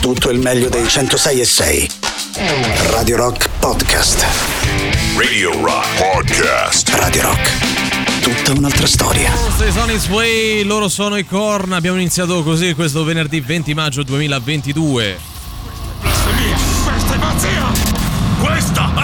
tutto il meglio dei 106 e 6. Radio Rock Podcast. Radio Rock Podcast. Radio Rock. Tutta un'altra storia. On its way, loro sono i Korn. Abbiamo iniziato così questo venerdì 20 maggio 2022. Questa è pazzia! Questa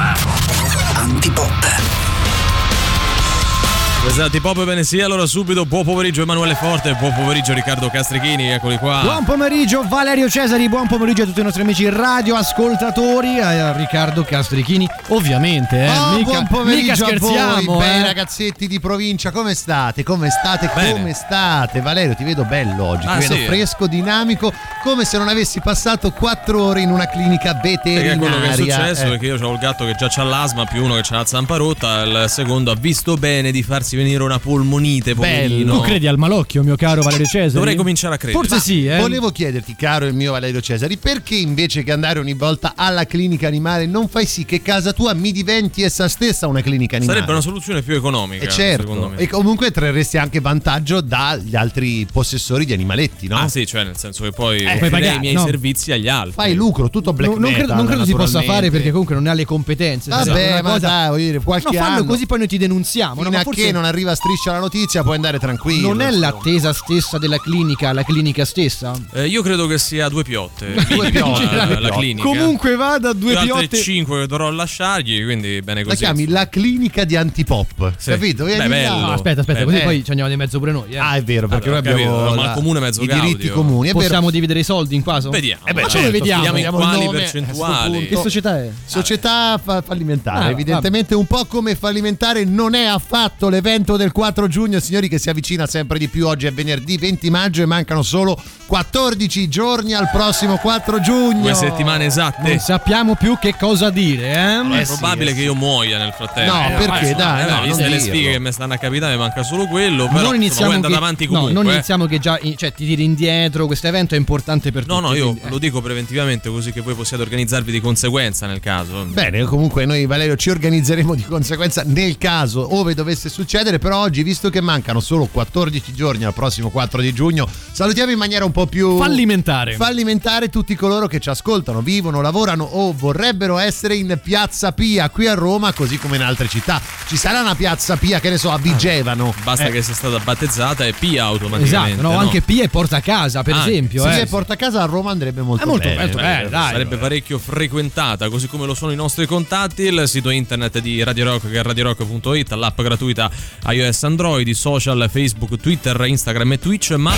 Esatto, pop bene sia, allora subito buon pomeriggio Emanuele Forte, buon pomeriggio Riccardo Castrichini, eccoli qua. Buon pomeriggio Valerio Cesari, buon pomeriggio a tutti i nostri amici radioascoltatori, a Riccardo Castrichini, ovviamente, eh, Oh, mica, buon pomeriggio mica scherziamo, a voi, bei eh. ragazzetti di provincia, come state? Come state? Bene. Come state? Valerio, ti vedo bello oggi, Ah, ti vedo sì? fresco, dinamico, come se non avessi passato quattro ore in una clinica Perché veterinaria. è quello che è successo, Eh, perché io ho il gatto che già c'ha l'asma, più uno che c'ha la zampa rotta, il secondo ha visto bene di farsi venire una polmonite, poverino. Tu credi al malocchio, mio caro Valerio Cesari? Dovrei cominciare a credere. Forse sì, eh. Volevo chiederti, caro il mio Valerio Cesari, perché invece che andare ogni volta alla clinica animale non fai sì che casa tua mi diventi essa stessa una clinica animale? Sarebbe una soluzione più economica, Eh secondo certo, me. e comunque trarresti anche vantaggio dagli altri possessori di animaletti, no? Ah sì, cioè nel senso che poi puoi offrirei pagare, i miei no. servizi agli altri. Fai lucro, tutto black No, non credo, metal, non credo si possa fare perché comunque non ne ha le competenze. Vabbè, è una ma cosa- dai, voglio dire, qualche No, fallo anno. così poi noi ti denunziamo. no, Fino ma a forse che non arriva striscia la notizia puoi andare tranquillo. non è insomma. l'attesa stessa della clinica, la clinica stessa? Eh, io credo che sia due piotte. Due piotte, la, due la piotte. clinica. Comunque vada, due altre piotte. 5 che dovrò lasciargli, quindi bene La così. chiami la clinica di antipop, Sì. capito? Beh, là. bello. No, aspetta, aspetta, Eh, così eh. poi ci andiamo di mezzo pure noi. eh. Ah, è vero, perché Vabbè, noi capito, abbiamo ma la- comune mezzo i diritti gaudio. comuni. È vero. Possiamo dividere i soldi in qua? so? Vediamo. Eh beh, dai. certo, vediamo, Vediamo quali percentuali. Che società è? Società fa- fallimentare, Ah, evidentemente un po' come fallimentare non è affatto l'evento del 4 giugno, signori, che si avvicina sempre di più. Oggi è venerdì 20 maggio e mancano solo 14 giorni al prossimo 4 giugno. Due settimane esatte. Non sappiamo più che cosa dire, eh? Allora, è Eh probabile eh che sì. io muoia nel frattempo. No, Eh, perché? eh, Dai, eh, no, viste non le sfighe che mi stanno a capitare, mi manca solo quello. Però non iniziamo insomma, che, avanti no, comunque. non eh. iniziamo che già cioè, ti tiri indietro. Questo evento è importante per No, tutti. no, io quindi, eh. lo dico preventivamente così che voi possiate organizzarvi di conseguenza nel caso. Bene, comunque noi Valerio ci organizzeremo di conseguenza nel caso ove dovesse succedere, però oggi visto che mancano solo 14 giorni al prossimo 4 di giugno, salutiamo in maniera un po' più Fallimentare. fallimentare tutti coloro che ci ascoltano, vivono, lavorano o vorrebbero essere in Piazza Pia qui a Roma, così come in altre città. Ci sarà una Piazza Pia, che ne so, a Vigevano. Basta Eh, che sia stata battezzata e pia automaticamente. Esatto, no, anche Pia e porta a casa, per Ah, esempio. sì, eh. e porta a casa a Roma andrebbe molto, È molto bene. molto bene, dai. Sarebbe parecchio frequentata, così come lo sono i nostri contatti, il sito internet di Radio Rock che è radiorock.it, l'app gratuita iOS Android, i social Facebook, Twitter, Instagram e Twitch, ma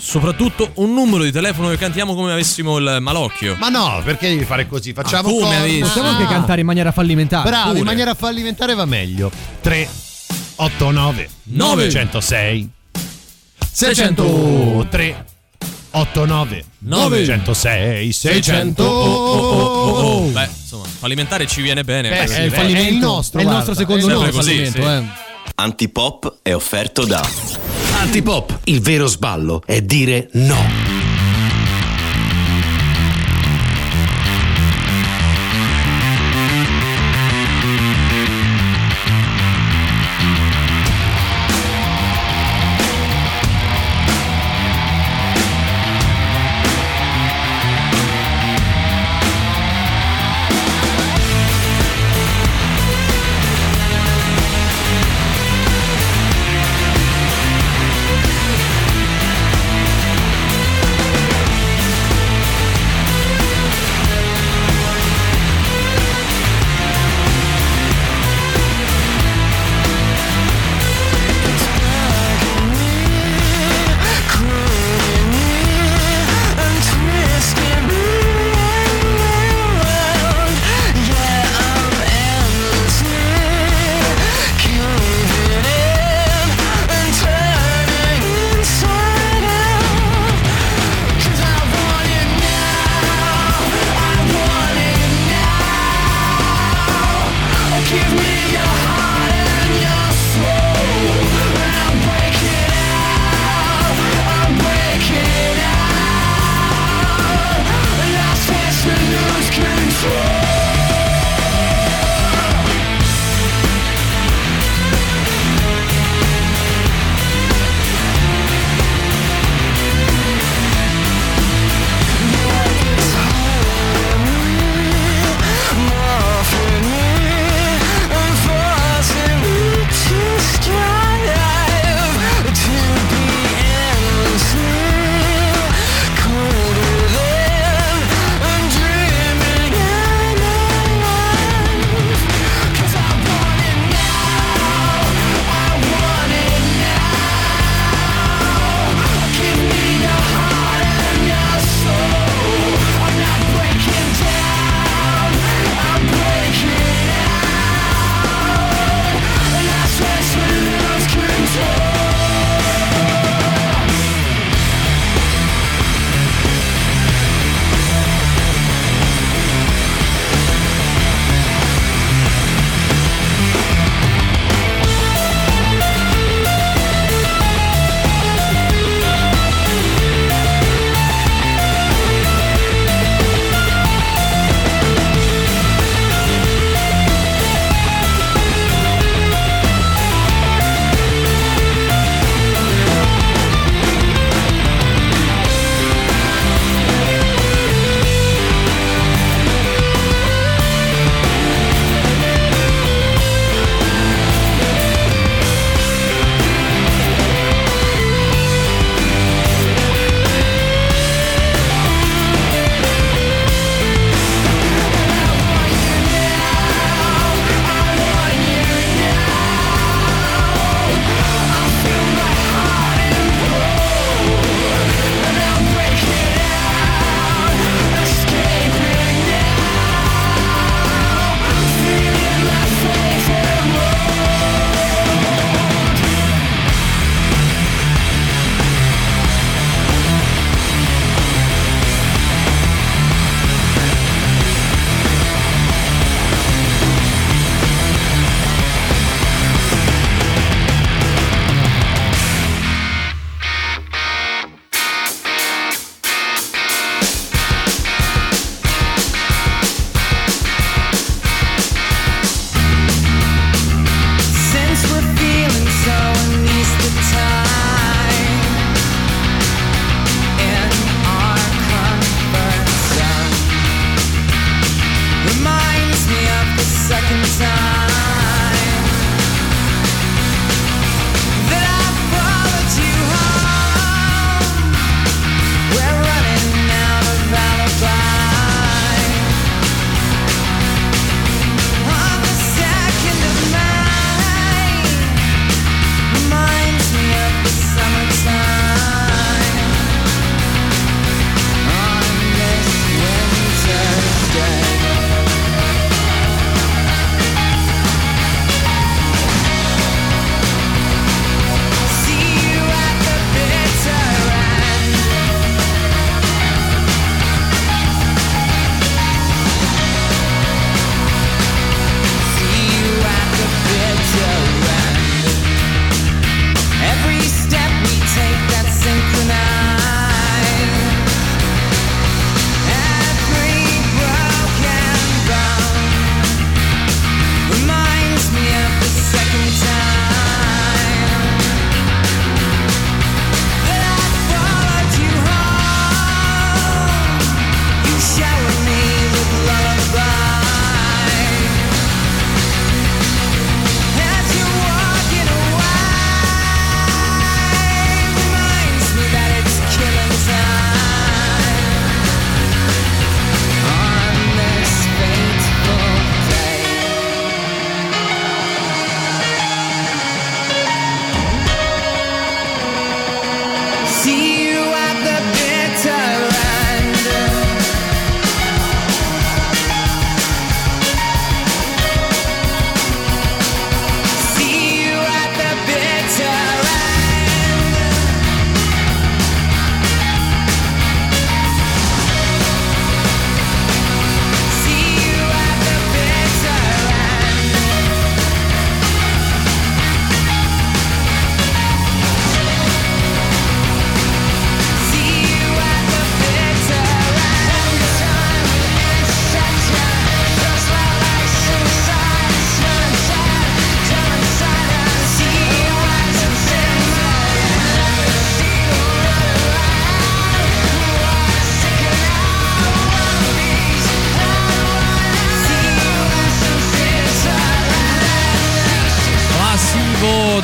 soprattutto un numero di telefono che cantiamo come avessimo il malocchio. Ma no, perché devi fare così? Facciamo Ah, come avessi? Possiamo anche cantare in maniera fallimentare. Bravo, pure. in maniera fallimentare va meglio. 3 8 9 Nove. 906 603 8 9 Nove. 906 600 Oh, oh, oh, oh. Beh, insomma, fallimentare ci viene bene. Eh, perché- sì, È il beh, fallimento. è il nostro, È il guarda, nostro secondo nome. fallimento, sì. eh. Antipop è offerto da Antipop, il vero sballo è dire no.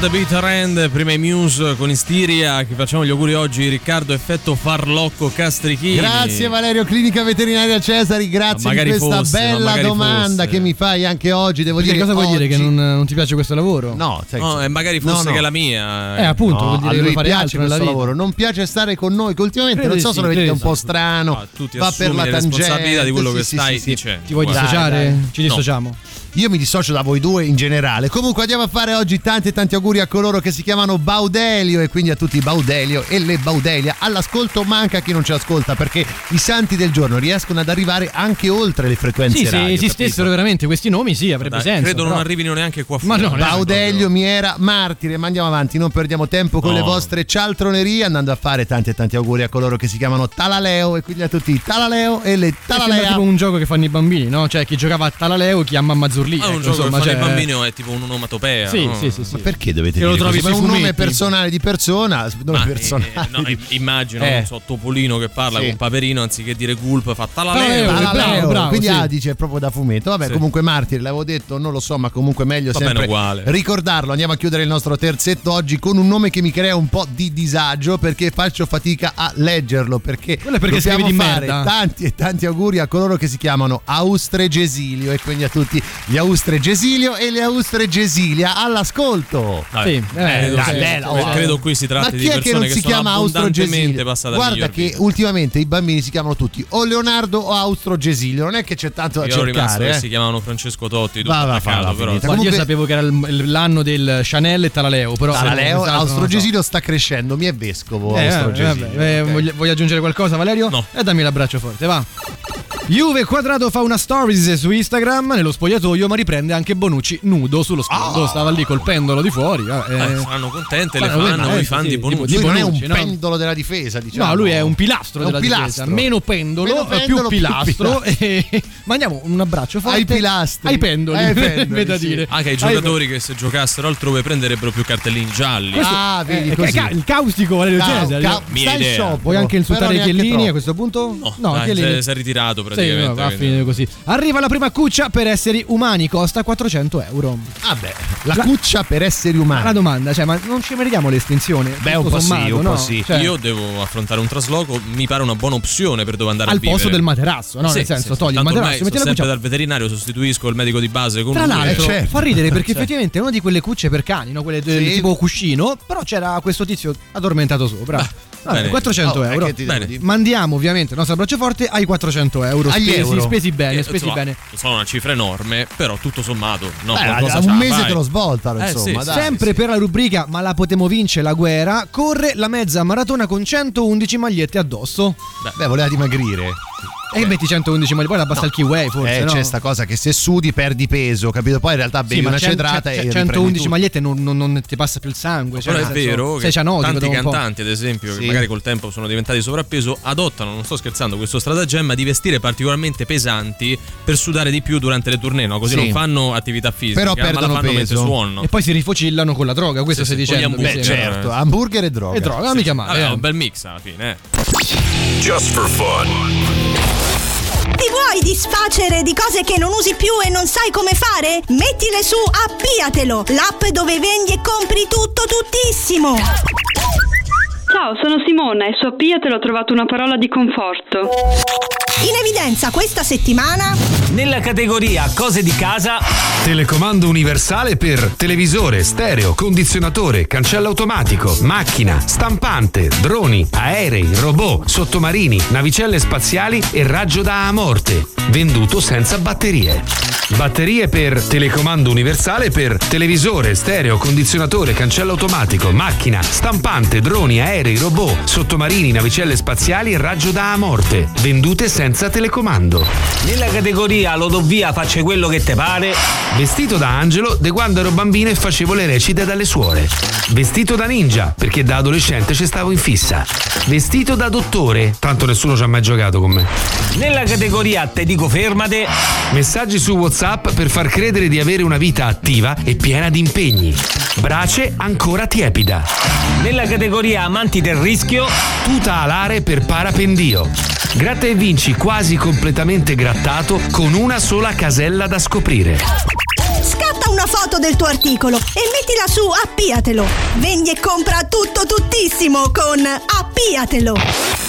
The Bitter End, prima i Muse con Istiria, che facciamo gli auguri oggi Riccardo Effetto Farlocco Castrichini. Grazie Valerio Clinica Veterinaria Cesari, grazie di questa fosse, bella domanda fosse. che mi fai anche oggi. Devo Perché dire cosa vuoi dire? Che non, non ti piace questo lavoro? No, sai- No, e magari fosse No, no. che la mia. Eh, appunto, No, vuol dire che lui vuoi fare piace questo vita. lavoro, non piace stare con noi, che ultimamente Credo non so di se sì, lo vedete un po' sì. strano, tu ti va per la tangente. responsabilità di quello sì, che sì, stai sì, sì. dicendo. Ti vuoi dissociare? Ci dissociamo. Io mi dissocio da voi due in generale. Comunque andiamo a fare oggi tanti e tanti auguri a coloro che si chiamano Baudelio e quindi a tutti i Baudelio e le Baudelia. All'ascolto manca chi non ci ascolta perché i santi del giorno riescono ad arrivare anche oltre le frequenze Sì, se radio, esistessero capito? veramente questi nomi, sì, avrebbe Dai, senso. credo non però- arrivino neanche qua Ma fuori. no, neanche Baudelio mi era martire, ma andiamo avanti, non perdiamo tempo con No. le vostre cialtronerie andando a fare tanti e tanti auguri a coloro che si chiamano Talaleo e quindi a tutti i Talaleo e le Talalea. tipo un gioco che fanno i bambini, no? Cioè chi giocava a Talaleo chi a Zurlì. Ma è un ecco, gioco insomma, che cioè, i bambini o è tipo un'onomatopea. Sì, no? sì, sì, sì. Ma perché dovete Che lo dire trovi così? Ma un nome personale di persona, nome Ma, eh, personale. no, di- immagino, Eh. non so, Topolino che parla Sì. con Paperino anziché dire gulp fa Talaleo, talaleo. bravo, bravo, quindi sì. ah, dice è proprio da fumetto. Vabbè, Sì. comunque Martire, l'avevo detto, non lo so, ma comunque meglio Va sempre uguale. ricordarlo. Andiamo a chiudere il nostro terzetto oggi con un nome che mi crea un po' di disagio perché faccio fatica a leggerlo perché, Quello è perché dobbiamo fare merda. tanti e tanti auguri a coloro che si chiamano Austregesilio e quindi a tutti gli Austregesilio e le Austregesilia all'ascolto. Dai. Sì, eh, Eh, dai, sì. bella, Eh, oh. credo qui si tratti chi di è che persone non che, si sono chiama abbondantemente Austrogesilio? passate Guarda che vita. ultimamente i bambini si chiamano tutti o Leonardo o Austrogesilio, non è che c'è tanto da Io ero rimasto cercare. che eh. si chiamavano Francesco Totti, tutto Va, va, attaccato, però. Guarda, io Comunque- sapevo che era il- l'anno del Chanel e Talaleo, però Talaleo, esatto, non Austrogesilio sta crescendo, mi è vescovo. Eh, vabbè, eh, ok. voglio- vuoi aggiungere qualcosa, Valerio? No. E dammi l'abbraccio forte, va. Juve Quadrato fa una stories su Instagram nello spogliatoio, ma riprende anche Bonucci nudo sullo sfondo. Stava lì col pendolo di fuori. eh. Eh, saranno contente le Fanno fan, contente, i fan sì, di Bonucci. Lui non è un no? pendolo della difesa, diciamo. No, lui è un pilastro È un della pilastro. difesa. Meno pendolo, Meno più pendolo, più pilastro. e mandiamo un abbraccio forte Ai pilastri. Ai pendoli, Ai pendoli, da sì. dire. Anche ai giocatori che se giocassero altrove prenderebbero più cartellini gialli. Questo- Ah, vedi, eh, così. ca- il caustico Valerio Ca- Cesare. ca- in Vuoi anche insultare Chiellini a questo punto? No, si è- ritirato praticamente. no, va a quindi. finire così. Arriva la prima cuccia per esseri umani, costa 400 euro. Ah beh, la, La- cuccia per esseri umani. La domanda, cioè, ma non ci meritiamo l'estinzione? Beh, un po' sì, sommato, un po' no? sì. Cioè, Io devo affrontare un trasloco, mi pare una buona opzione per dove andare al a vivere. posto del materasso, no? Sì, Nel senso, sì, togli il materasso, ormai metti la sempre dal veterinario, sostituisco il medico di base con Tra l'altro, Eh, certo. fa ridere perché Certo. effettivamente è una di quelle cucce per cani, no? quelle del Sì. tipo cuscino, però c'era questo tizio addormentato sopra. Vabbè, bene. 400 Oh, eh, euro. dire? Mandiamo ovviamente il nostro abbraccio forte ai 400 euro. Agli spesi, euro. spesi bene, Eh, spesi insomma, bene. Sono una cifra enorme, però tutto sommato, no, Beh, un mese fai. te lo svoltano, Eh, insomma. sì, dai. Sempre per la rubrica Ma la potemo vincere la guerra, corre la mezza maratona con 111 magliette addosso. Beh, voleva dimagrire. E metti 111 magliette, poi la basta il kiwi forse. Eh, no? c'è sta cosa che se sudi perdi peso, capito? Poi in realtà bevi Sì, ma una cen- cedrata cen- e riprendi 111 tutto. magliette non, non- non ti passa più il sangue. cioè, Però è senso, vero sei che cianotico tanti cantanti, ad esempio, Sì. che magari col tempo sono diventati sovrappeso, adottano, non sto scherzando, questo stratagemma di vestire particolarmente pesanti per sudare di più durante le tournée, no? Così Sì. non fanno attività fisica, Però ma la fanno mentre peso. suonano. E poi si rifocillano con la droga, questo Sì, stai dicendo. Beh, certo, hamburger e droga. E droga, mica male. Vabbè, eh. un bel mix alla fine, eh. Just for fun. Ti vuoi disfacere di cose che non usi più e non sai come fare? Mettile su Appiatelo, l'app dove vendi e compri tutto tuttissimo. Ciao, sono Simona e su Appiate ho trovato una parola di conforto. In evidenza questa settimana Nella categoria cose di casa, Telecomando universale per televisore, stereo, condizionatore, cancello automatico, macchina, stampante, droni, aerei, robot, sottomarini, navicelle spaziali e raggio da a morte. Venduto senza batterie. Batterie per telecomando universale per televisore, stereo, condizionatore, cancello automatico, macchina, stampante, droni, aerei, robot, sottomarini, navicelle spaziali e raggio da a morte. Vendute senza telecomando. nella categoria lo do via, faccio quello che te pare, Vestito da angelo da quando ero bambino e facevo le recite dalle suore. Vestito da ninja perché da adolescente ci stavo in fissa. Vestito da dottore, tanto nessuno ci ha mai giocato con me. nella categoria te dico fermate, Messaggi su WhatsApp per far credere di avere una vita attiva e piena di impegni. Brace ancora tiepida. nella categoria amanti del rischio, Tuta alare per parapendio. Gratta e vinci quasi completamente grattato con una sola casella da scoprire. scatta una foto del tuo articolo e mettila su Appiatelo. Vendi e compra tutto tuttissimo con Appiatelo.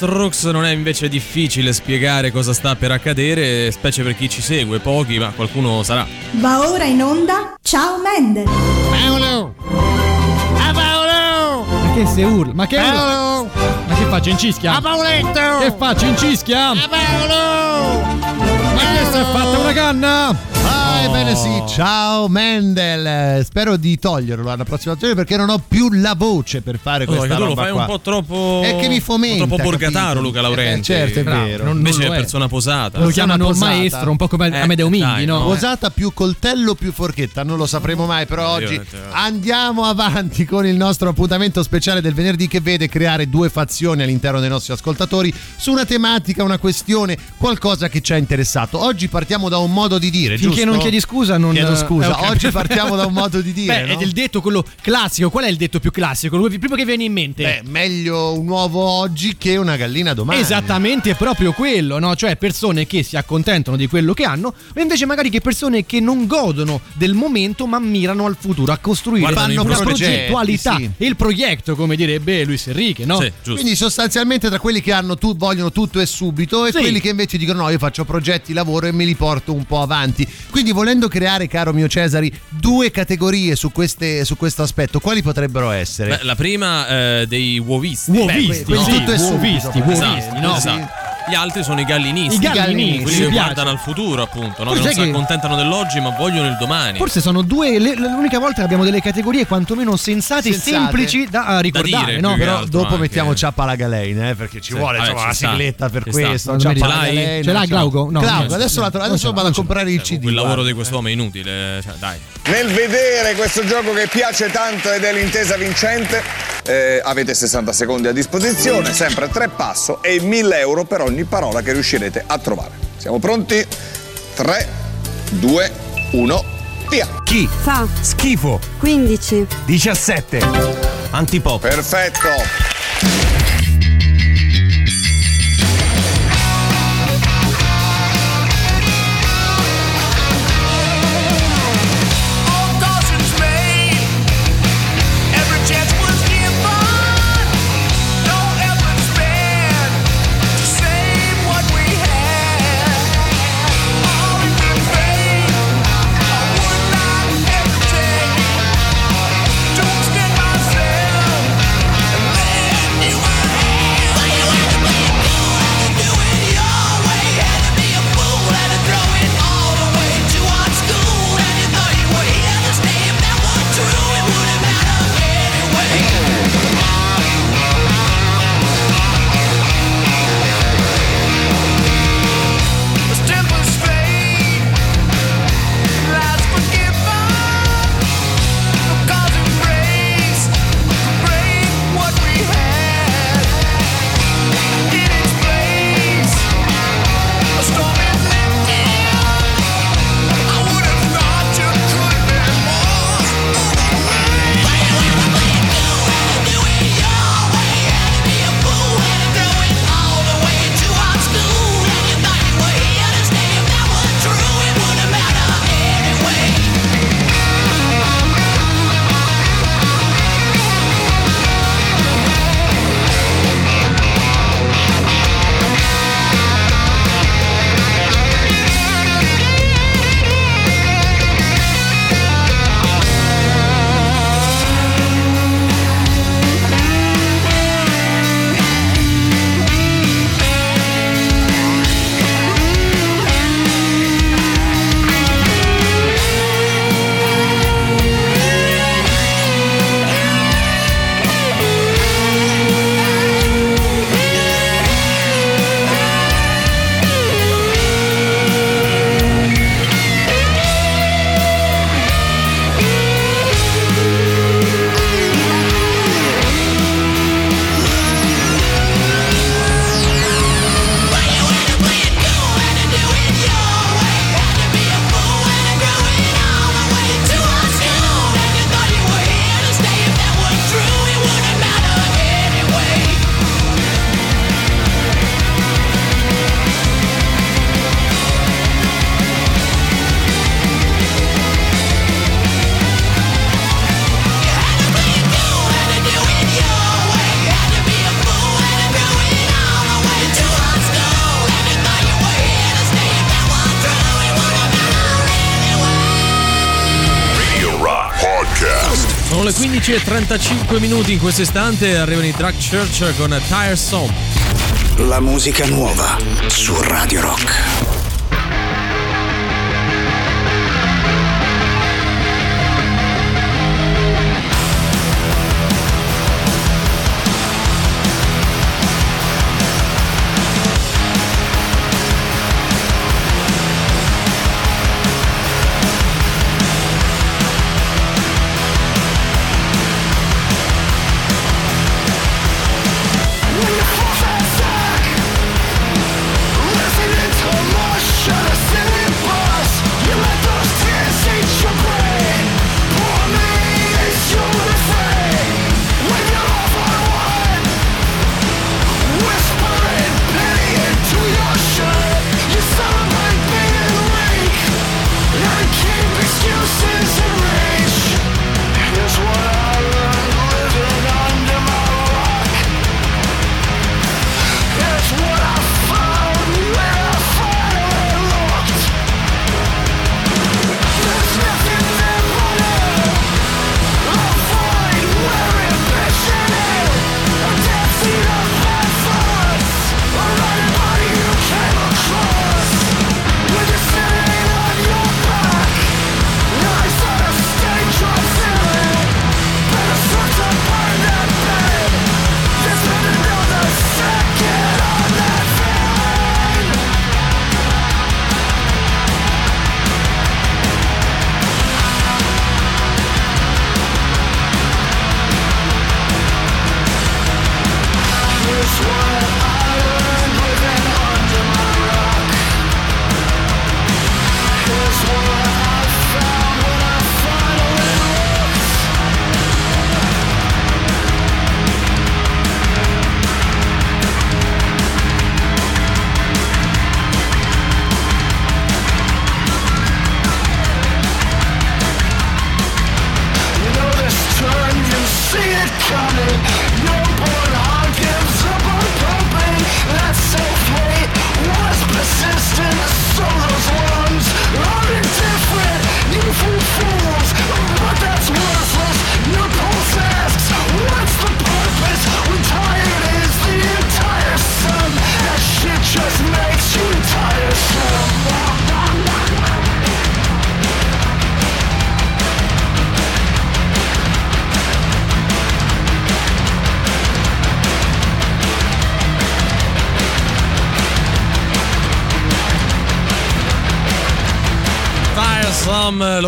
Strokes non è invece difficile spiegare cosa sta per accadere, specie per chi ci segue, pochi, ma qualcuno sarà. Va ora in onda Ciao Mendel. Paolo! Ah Paolo! Ma che se urla? Ma che urla? Ma che faccio in cischia? Ah Paoletto! Che faccio in cischia? Ah Paolo! Ma che si è fatta una canna? Ebbene sì, ciao Mendel. Eh, Spero di toglierlo alla prossima stagione perché non ho più la voce per fare Oh, questa tu lo roba fai qua. un po' troppo. È che mi fomenta, un po' troppo borgataro? Luca Laurenti. Eh, certo, è Bravo, vero. Non, Non invece lo è persona posata. Lo chiamano posata. maestro, un po' come Eh, Amedeo Minghi, no? no. Posata più coltello più forchetta, non lo sapremo mai, però oggi andiamo avanti con il nostro appuntamento speciale del venerdì che vede creare due fazioni all'interno dei nostri ascoltatori su una tematica, una questione, qualcosa che ci ha interessato. Oggi partiamo da un modo di dire, Finché Finché non chiedi scusa, non Chiedo scusa. eh. Oggi partiamo da un modo di dire. Beh, no? è del detto quello classico. Qual è il detto più classico? Il primo che viene in mente. Beh, meglio un uovo oggi che una gallina domani. Esattamente, è proprio quello, no? Cioè persone che si accontentano di quello che hanno, e invece magari che persone che non godono del momento ma mirano al futuro, a costruire Guardano una progettualità sì. e il progetto, come direbbe Luis Enrique, no? Sì, giusto. Quindi sostanzialmente tra quelli che hanno tu, vogliono tutto e subito e Sì. quelli che invece dicono no io faccio progetti, lavoro e me li porto un po' avanti. Quindi volendo creare, caro mio Cesari, due categorie su, queste, su questo aspetto, quali potrebbero essere? Beh, la prima eh, dei uovisti. Uovisti, quelli sì, tutto e subito, uovisti, uovisti, no? Esatto. Gli altri sono i gallinisti. I gallinisti, quelli che piace. guardano al futuro, appunto, no? Che non si che- accontentano dell'oggi, ma vogliono il domani. Forse sono due, le- l'unica volta che abbiamo delle categorie quantomeno sensate e semplici da eh, ricordare, dire, no? Però dopo anche. mettiamo Ciappa la Galeina, eh, perché ci Sì, vuole vabbè, insomma, sta, sigletta per ci questo. Non Ciappa ce la l'hai? Galeina, Ce l'ha. Glauco? No, Glauco, adesso, la vado a comprare il Cioè, CD. quel lavoro di quest'uomo è inutile. Cioè, dai. Nel vedere questo gioco che piace tanto ed è l'intesa vincente, eh, avete 60 secondi a disposizione, sempre tre passo e 1000 euro per ogni parola che riuscirete a trovare. Siamo pronti? 3, 2, 1, via! Chi? Fa. Schifo. 15. 17. Antipop. Perfetto! 15 e 35 minuti in questo istante. Arrivano i Drag Church con Tire Song. La musica nuova su Radio Rock.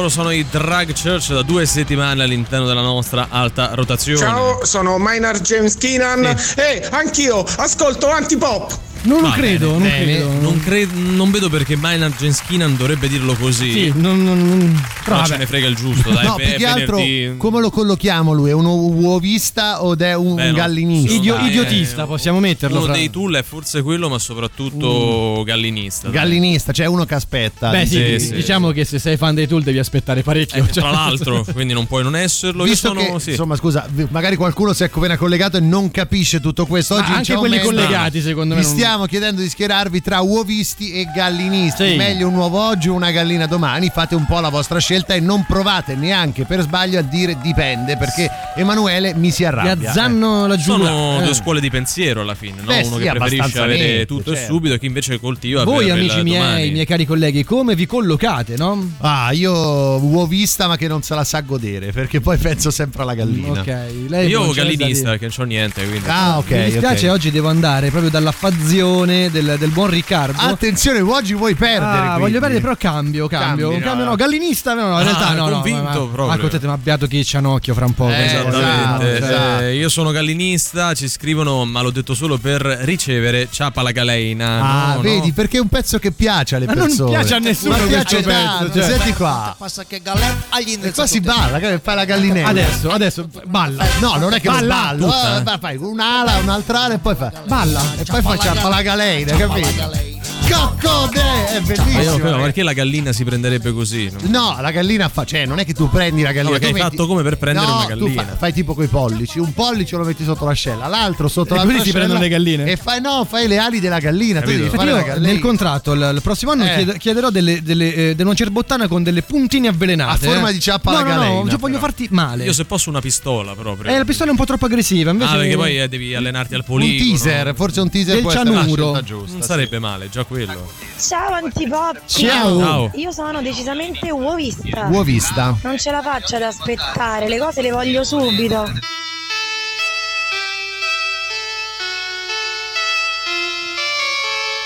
Loro sono i Drag Church da due settimane all'interno della nostra alta rotazione. Ciao, sono Maynard James Keenan e anch'io ascolto antipop. Non lo credo, bene, non bene. credo. Non, cre- non vedo perché Maynard Jenskinan dovrebbe dirlo così. Sì, non, non, non- Però vabbè. ce ne frega il giusto, dai. no, pe- più che altro, venerdì- come lo collochiamo lui? È uno uovista o è un Beh, no, gallinista? Idio- dai, idiotista, eh, possiamo metterlo. Uno fra- dei tool è forse quello, ma soprattutto gallinista. dai. Gallinista, cioè uno che aspetta. Beh, sì, Sì, sì. diciamo che se sei fan dei Tool devi aspettare parecchio. Eh, cioè- tra l'altro, quindi non puoi non esserlo. Io Visto sono. che, sì. insomma, scusa, magari qualcuno si è appena collegato e non capisce tutto questo. Ma Oggi anche quelli collegati, secondo me, Vi non- stiamo chiedendo di schierarvi tra uovisti e gallinisti. Sì. Meglio un uovo oggi o una gallina domani. Fate un po' la vostra scelta e non provate neanche per sbaglio a dire dipende, perché Emanuele mi si arrabbia. azzanno la giugula. Sono Eh. due scuole di pensiero alla fine, no? Beh, Uno sì, che preferisce avere netto, tutto e certo. subito, e chi invece coltiva Voi, per amici miei, miei cari colleghi, come vi collocate, no? Ah, io uovista ma che non se la sa godere, perché poi penso sempre alla gallina. Ok, lei Io gallinista, che non c'ho niente, quindi. Ah, ok. Mi dispiace, ok. oggi devo andare proprio dalla fazione del, del buon Riccardo. Attenzione, oggi vuoi perdere. Ah, quindi. voglio perdere, però cambio, cambio. Cambi, no. cambio no, gallinista, no, no, in Ah, realtà no, no. convinto ma, proprio. Ma contete, ma beato chi c'ha un occhio fra un po'. Eh, esatto. Esattamente, esatto, Eh, io sono gallinista, ci scrivono, ma l'ho detto solo per ricevere ciapa la galeina. Ah, no, vedi, no. perché è un pezzo che piace alle Ma non persone. piace a nessuno Ma piace questo pezzo, tanto, cioè. senti qua. Passa che galè agli E qua si balla, che fai la gallinella. Adesso, adesso, balla. No, non è che Balla tutta. eh, fai un'ala, un'altra ala e poi fa. Balla. E poi facciamo la galena, capito? Coccode! È Ma io, bellissimo. però, eh. perché la gallina si prenderebbe così? No? No, la gallina fa. Cioè, non è che tu prendi la gallina. No, tu hai metti- fatto come per prendere No, una tu gallina. fa- fai tipo coi pollici. Un pollice lo metti sotto l'ascella, l'altro sotto E la così si prendono le galline? E fai no, fai le ali della gallina. Tu Capito? devi Infatti fare io la gallina. nel contratto il, prossimo anno Eh. chied- chiederò delle, delle, eh, della cerbottana con delle puntine avvelenate. A forma eh. di ciappa no, alla no, galena, No, cioè, voglio farti male. Io se posso una pistola proprio. Eh, la pistola è un po' troppo aggressiva. Invece Ah, perché poi eh, devi allenarti al Un poligono. teaser, forse un teaser Del può la cianuro. giusta. Non sarebbe male, già quello. Ciao antipop. Ciao. Ciao. Io sono decisamente uovista. Uovista. Non ce la faccio ad aspettare, le cose le voglio subito.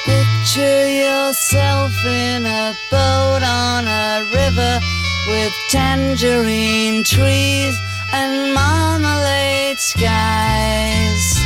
Picture yourself in a boat on a river with tangerine trees and marmalade skies.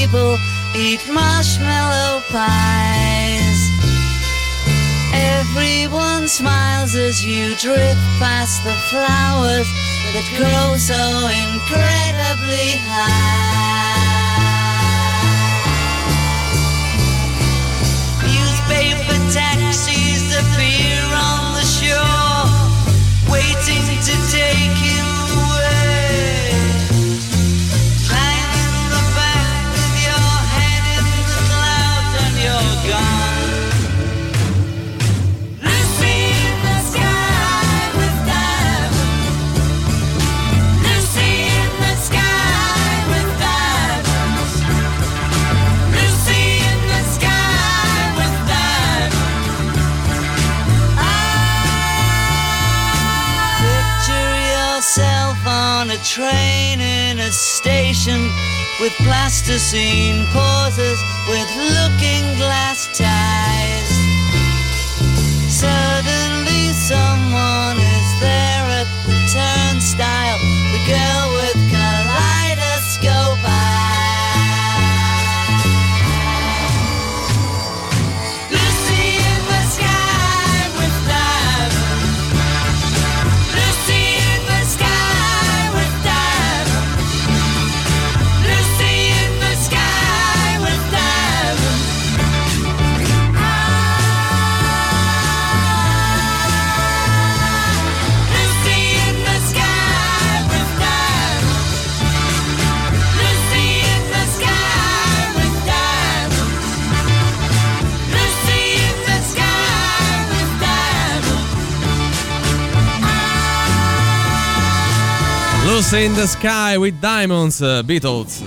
People eat marshmallow pies. Everyone smiles as you drift past the flowers that grow so incredibly high. Newspaper taxis appear on the shore, waiting to take you train in a station with plasticine pauses with looking glass ties. Suddenly someone is there at the turnstile. The girl Lucy in the Sky with Diamonds, Beatles.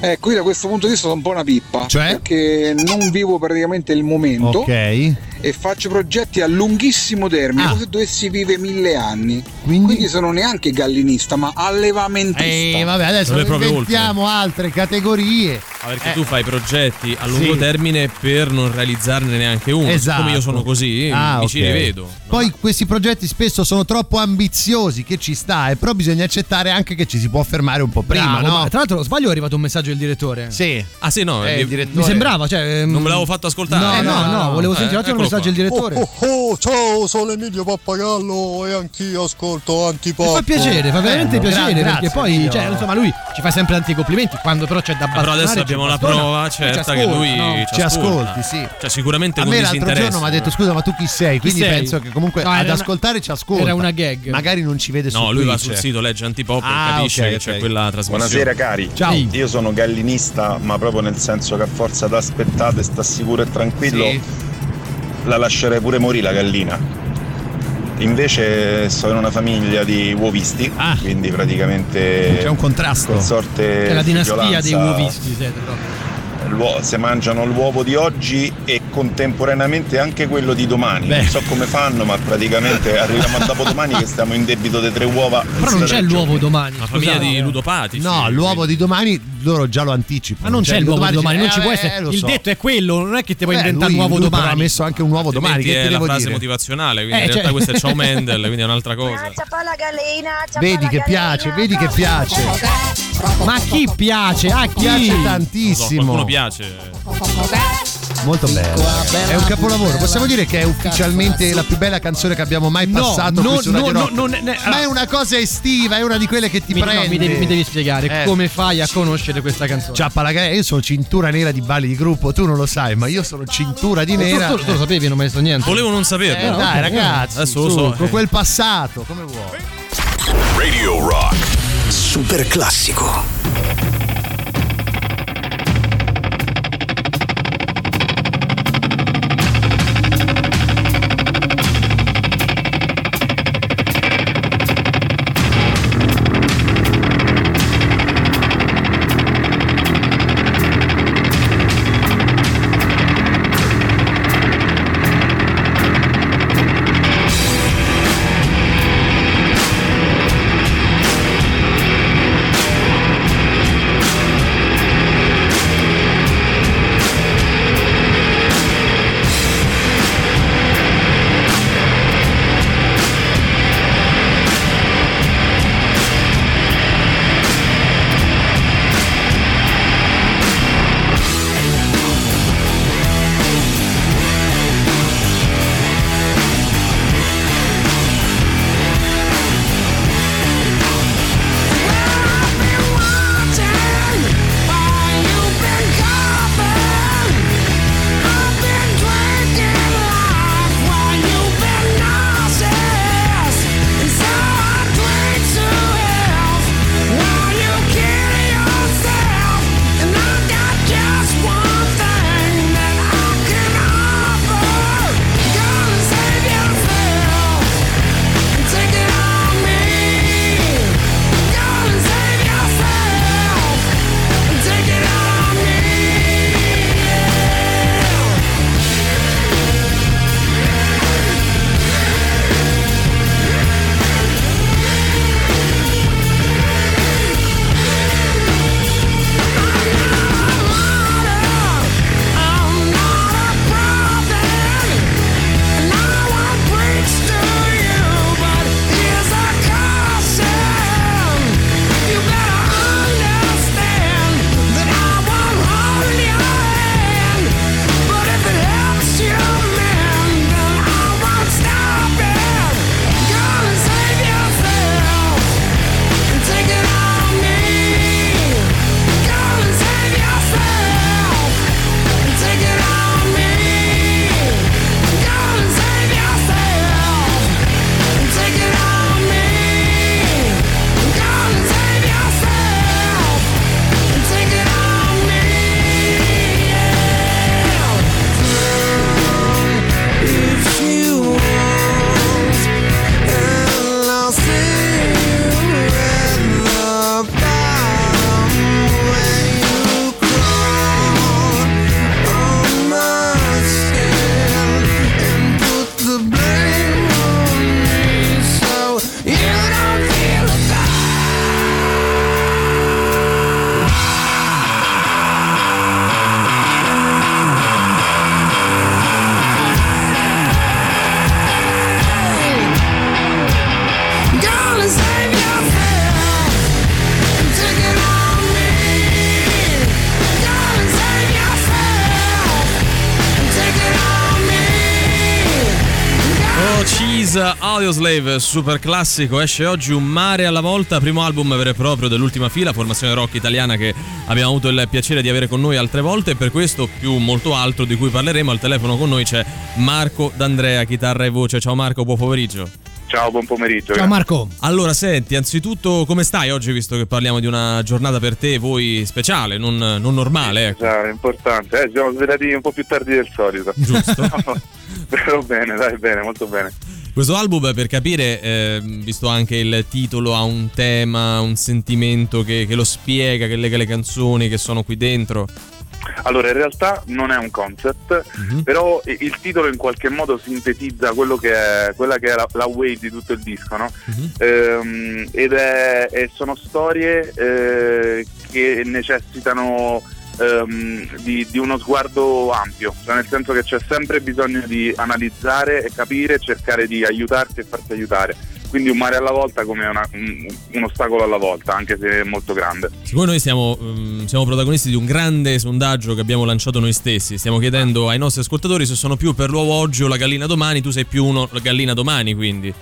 Eh, qui da questo punto di vista sono un po' una pippa. Cioè? Perché non vivo praticamente il momento. Ok. E faccio progetti a lunghissimo termine, Ah. come se dovessi vivere mille anni. Quindi? sono neanche gallinista, ma allevamentista. E vabbè, adesso Non proprio inventiamo altre categorie. Ah, perché Eh. tu fai progetti a lungo Sì. termine per non realizzarne neanche uno. Esatto. Come io sono così, Ah, mi ok. ci rivedo. Poi questi progetti spesso sono troppo ambiziosi, che ci sta, e però bisogna accettare anche che ci si può fermare un po' prima, Bravo, no? ma Tra l'altro, sbaglio, è arrivato un messaggio del direttore. Sì. Ah, sì, no, Eh, il- direttore- Mi sembrava, cioè. ehm, non me l'avevo fatto ascoltare. No, no, no, volevo sentire un attimo il eccolo messaggio qua. direttore. Oh, oh, ciao, sono Emilio Pappagallo e anch'io ascolto Antipop. Mi fa piacere, fa veramente Bello, piacere gra- perché poi, cioè, insomma, lui ci fa sempre tanti complimenti. Quando però c'è da Ah, bastonare, però adesso abbiamo la prova E ci certa che lui no? ci, Ci ascolta. ascolti, sì. Cioè, sicuramente A me l'altro giorno mi ha detto scusa ma tu chi sei? Quindi sei? penso che comunque No, ad una- ascoltare ci ascolta. era una gag. Magari non ci vede su No, lui va sul sito, legge Antipop Ah, e capisce ok, che c'è quella trasmissione. Buonasera cari, Ciao. io sono gallinista ma proprio nel senso che a forza di aspettate sta sicuro e tranquillo Sì. La lascerei pure morire la gallina. Invece sono in una famiglia di uovisti, Ah. quindi praticamente C'è un contrasto. consorte È la dinastia dei uovisti, siete proprio. l'uo- se mangiano l'uovo di oggi e contemporaneamente anche quello di domani. Beh. Non so come fanno, ma praticamente arriviamo a dopodomani che stiamo in debito di tre uova. Però non c'è l'uovo domani. Una famiglia di ludopatici. No, l'uovo di domani loro già lo anticipano. Ma non Cioè, c'è l'uovo di domani, non dice, ci può eh, essere. lo Il so. detto è quello, non è che ti puoi Eh, inventare lui- un uovo lui domani. ha messo anche un uovo domani. Che è la frase dire? motivazionale, quindi Eh, in realtà cioè- questo è ciao Mendel, quindi è un'altra cosa. Vedi che piace, vedi che piace. Ma a chi piace? A chi? Piace Non so, tantissimo. qualcuno piace. Molto bello. È un capolavoro. Possiamo dire che è ufficialmente la più bella canzone che abbiamo mai No, passato no, no, no, non è- ne- Ma allora- è una cosa estiva, è una di quelle che ti Mi, no, prende. mi devi, mi devi spiegare Eh. come fai a conoscere questa canzone. Ciappa la io sono cintura nera di balli di gruppo, tu non lo sai, ma io sono cintura di Tu, nera. tu- tu lo sapevi, non mi hai detto niente. Volevo non saperlo. Eh, dai, ok, ragazzi, adesso lo so, con eh. quel passato, come vuoi. Radio Rock. Super classico. Audioslave, super classico, esce oggi un mare alla volta, primo album vero e proprio dell'ultima fila, formazione rock italiana che abbiamo avuto il piacere di avere con noi altre volte e per questo più molto altro di cui parleremo. Al telefono con noi c'è Marco D'Andrea, chitarra e voce. Ciao Marco, buon pomeriggio. Ciao, buon pomeriggio. Ciao Marco. Allora, senti, anzitutto come stai oggi, visto che parliamo di una giornata per te, voi speciale, non, non normale? Ecco. Già, è importante. Eh, siamo svegliati un po' più tardi del solito. Giusto. Però bene, dai, bene, molto bene. Questo album, per capire, eh, visto anche il titolo, ha un tema, un sentimento che, che lo spiega, che lega le canzoni che sono qui dentro. Allora, in realtà non è un concept, però i- il titolo in qualche modo sintetizza quello che è, quella che è la, la wave di tutto il disco, no? Ehm, ed è, sono storie eh, che necessitano ehm, di, di uno sguardo ampio, cioè nel senso che c'è sempre bisogno di analizzare e capire, cercare di aiutarsi e farsi aiutare. Quindi un mare alla volta come una- un, un ostacolo alla volta, anche se molto grande. Siccome noi siamo, mm, siamo protagonisti di un grande sondaggio che abbiamo lanciato noi stessi, stiamo chiedendo ai nostri ascoltatori se sono più per l'uovo oggi o la gallina domani, tu sei più uno la gallina domani, quindi.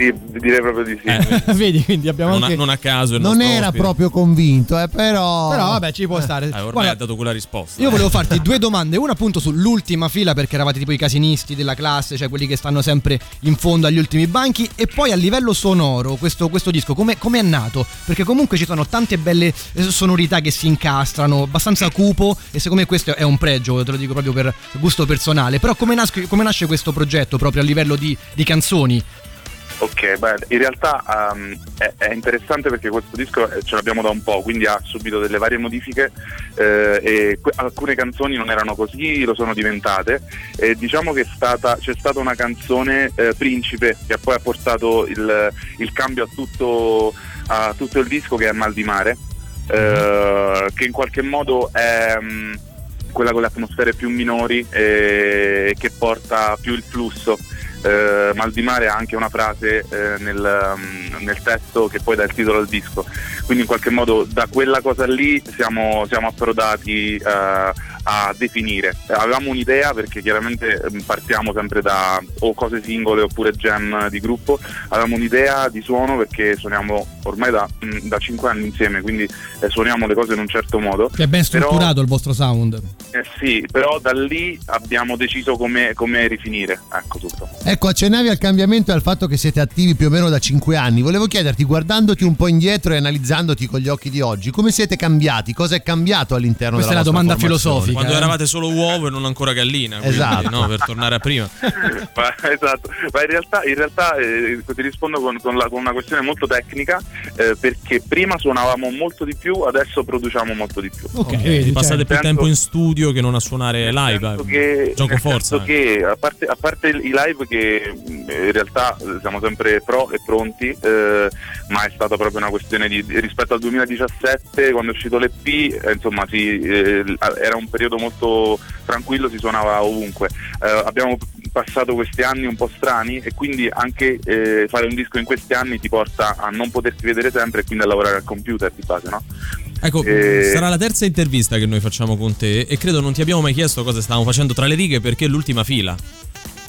Sì, direi proprio di sì. Vedi, quindi abbiamo Non a, anche... non a caso il Non era ospite. proprio convinto, eh, però. Però vabbè, ci può stare. Eh, ormai Guarda, ha dato quella risposta. Io volevo farti due domande, una appunto sull'ultima fila perché eravate tipo i casinisti della classe, cioè quelli che stanno sempre in fondo agli ultimi banchi e poi a livello sonoro questo, questo disco come è nato? Perché comunque ci sono tante belle eh, sonorità che si incastrano, abbastanza cupo e secondo me questo è un pregio, te lo dico proprio per gusto personale, però come, nasce- come nasce questo progetto proprio a livello di, di canzoni? Ok, beh, in realtà ehm, è, è interessante perché questo disco eh, ce l'abbiamo da un po', quindi ha subito delle varie modifiche eh, e que- alcune canzoni non erano così, lo sono diventate. E diciamo che stata, c'è stata una canzone eh, Principe che poi ha portato il, il cambio a tutto, a tutto il disco che è Mal di Mare, eh, che in qualche modo è... mm, quella con le atmosfere più minori e che porta più il flusso. Eh, Mal di mare ha anche una frase eh, nel, mm, nel testo che poi dà il titolo al disco. Quindi in qualche modo da quella cosa lì siamo, siamo approdati eh, a definire. Avevamo un'idea perché chiaramente mm, partiamo sempre da o cose singole oppure jam di gruppo, avevamo un'idea di suono perché suoniamo ormai da, mm, da 5 anni insieme, quindi eh, suoniamo le cose in un certo modo. Che è ben Però- strutturato il vostro sound. eh sì, però da lì abbiamo deciso come, come rifinire, ecco tutto. Ecco, accennavi al cambiamento e al fatto che siete attivi più o meno da 5 anni. Volevo chiederti, guardandoti un po' indietro e analizzandoti con gli occhi di oggi, come siete cambiati? Cosa è cambiato all'interno Questa della è la vostra domanda formazione? filosofica. Quando eravate solo uovo e non ancora gallina, quindi, Esatto. no, per tornare a prima. Ma, esatto, ma in realtà, in realtà, eh, ti rispondo con, con la- con una questione molto tecnica, eh, perché prima suonavamo molto di più, adesso produciamo molto di più. Ok, Ok, vedi, passate cioè, più nel tempo in senso- studio che non a suonare live. senso eh. che, Gioco forza. senso che a parte, a parte i live che mh, in realtà eh, siamo sempre pro e pronti, eh, ma è stata proprio una questione di di- rispetto al 2017 quando è uscito l'EP, eh, insomma sì, eh, era un periodo molto tranquillo, si suonava ovunque. Eh, abbiamo passato questi anni un po' strani e quindi anche eh, fare un disco in questi anni ti porta a non poterti vedere sempre e quindi a lavorare al computer di base, no? Ecco, Eh, sarà la terza intervista che noi facciamo con te e credo non ti abbiamo mai chiesto cosa stavamo facendo tra le righe perché è l'ultima fila.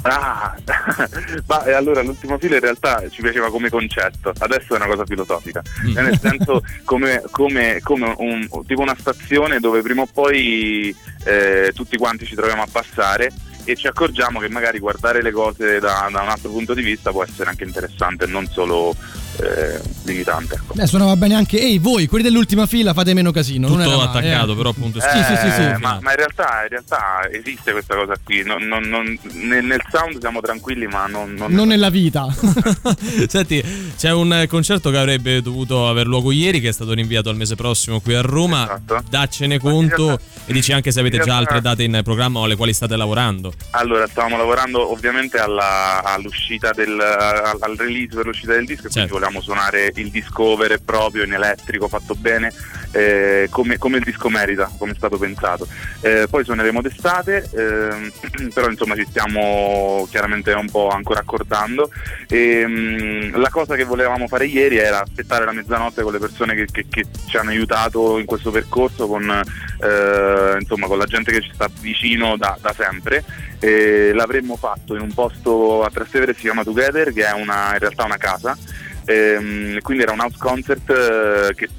Ah, ma eh, allora l'ultimo filo in realtà ci piaceva come concetto, adesso è una cosa filosofica, Mm. Nel senso come, come- come un, tipo una stazione dove prima o poi eh, tutti quanti ci troviamo a passare e ci accorgiamo che magari guardare le cose da, da un altro punto di vista può essere anche interessante e non solo eh, limitante. Ecco. Eh, suonava bene anche. Ehi, voi, quelli dell'ultima fila, fate meno casino. non Tutto era male, attaccato, eh. però appunto Sì, sì, sì, sì. Eh, ma, ma in, realtà, in realtà esiste questa cosa qui, Non- non- non- nel, nel sound siamo tranquilli ma non, non- Non nella vita. Senti, c'è un eh, concerto che avrebbe dovuto aver luogo ieri, che è stato rinviato al mese prossimo qui a Roma. Esatto. Daccene conto e dici anche se avete già realtà- altre date in programma o alle quali state lavorando. Allora, stavamo lavorando ovviamente alla- all'uscita del al, al release per l'uscita del disco, e quindi Certo. volevamo suonare il disco vero e proprio in elettrico, fatto bene, eh, come, come il disco merita, come è stato pensato. Eh, poi suoneremo d'estate, ehm, però insomma ci stiamo chiaramente un po' ancora accordando. E, mm, la cosa che volevamo fare ieri era aspettare la mezzanotte con le persone che, che- che ci hanno aiutato in questo percorso, con, eh, insomma, con la gente che ci sta vicino da, da sempre e l'avremmo fatto in un posto a Trastevere si chiama Together che è una, in realtà una casa. Ehm, quindi era un house concert eh, che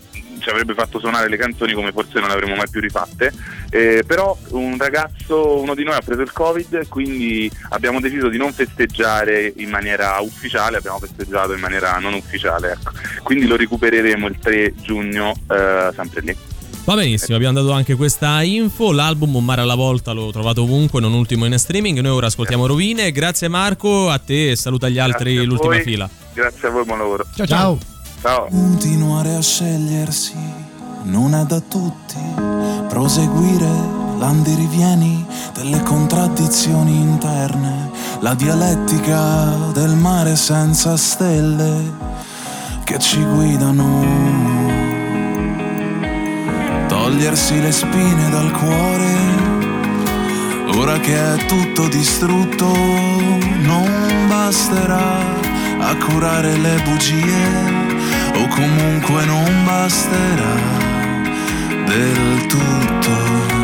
ci avrebbe fatto suonare le canzoni come forse non le avremmo mai più rifatte. Eh, però un ragazzo uno di noi ha preso il covid e quindi abbiamo deciso di non festeggiare in maniera ufficiale abbiamo festeggiato in maniera non ufficiale ecco. quindi lo recupereremo il 3 giugno eh, sempre lì Va benissimo, abbiamo dato anche questa info. L'album Un mare alla volta l'ho trovato ovunque, non ultimo in streaming. Noi ora ascoltiamo Rovine. Grazie Marco, a te e saluta gli altri Grazie a l'ultima voi. fila. grazie a voi buon lavoro Ciao, ciao. ciao Continuare a scegliersi non è da tutti. Proseguire l'andirivieni delle contraddizioni interne. La dialettica del mare senza stelle che ci guidano. Togliersi le spine dal cuore. Ora che è tutto distrutto, non basterà a curare le bugie o comunque non basterà del tutto.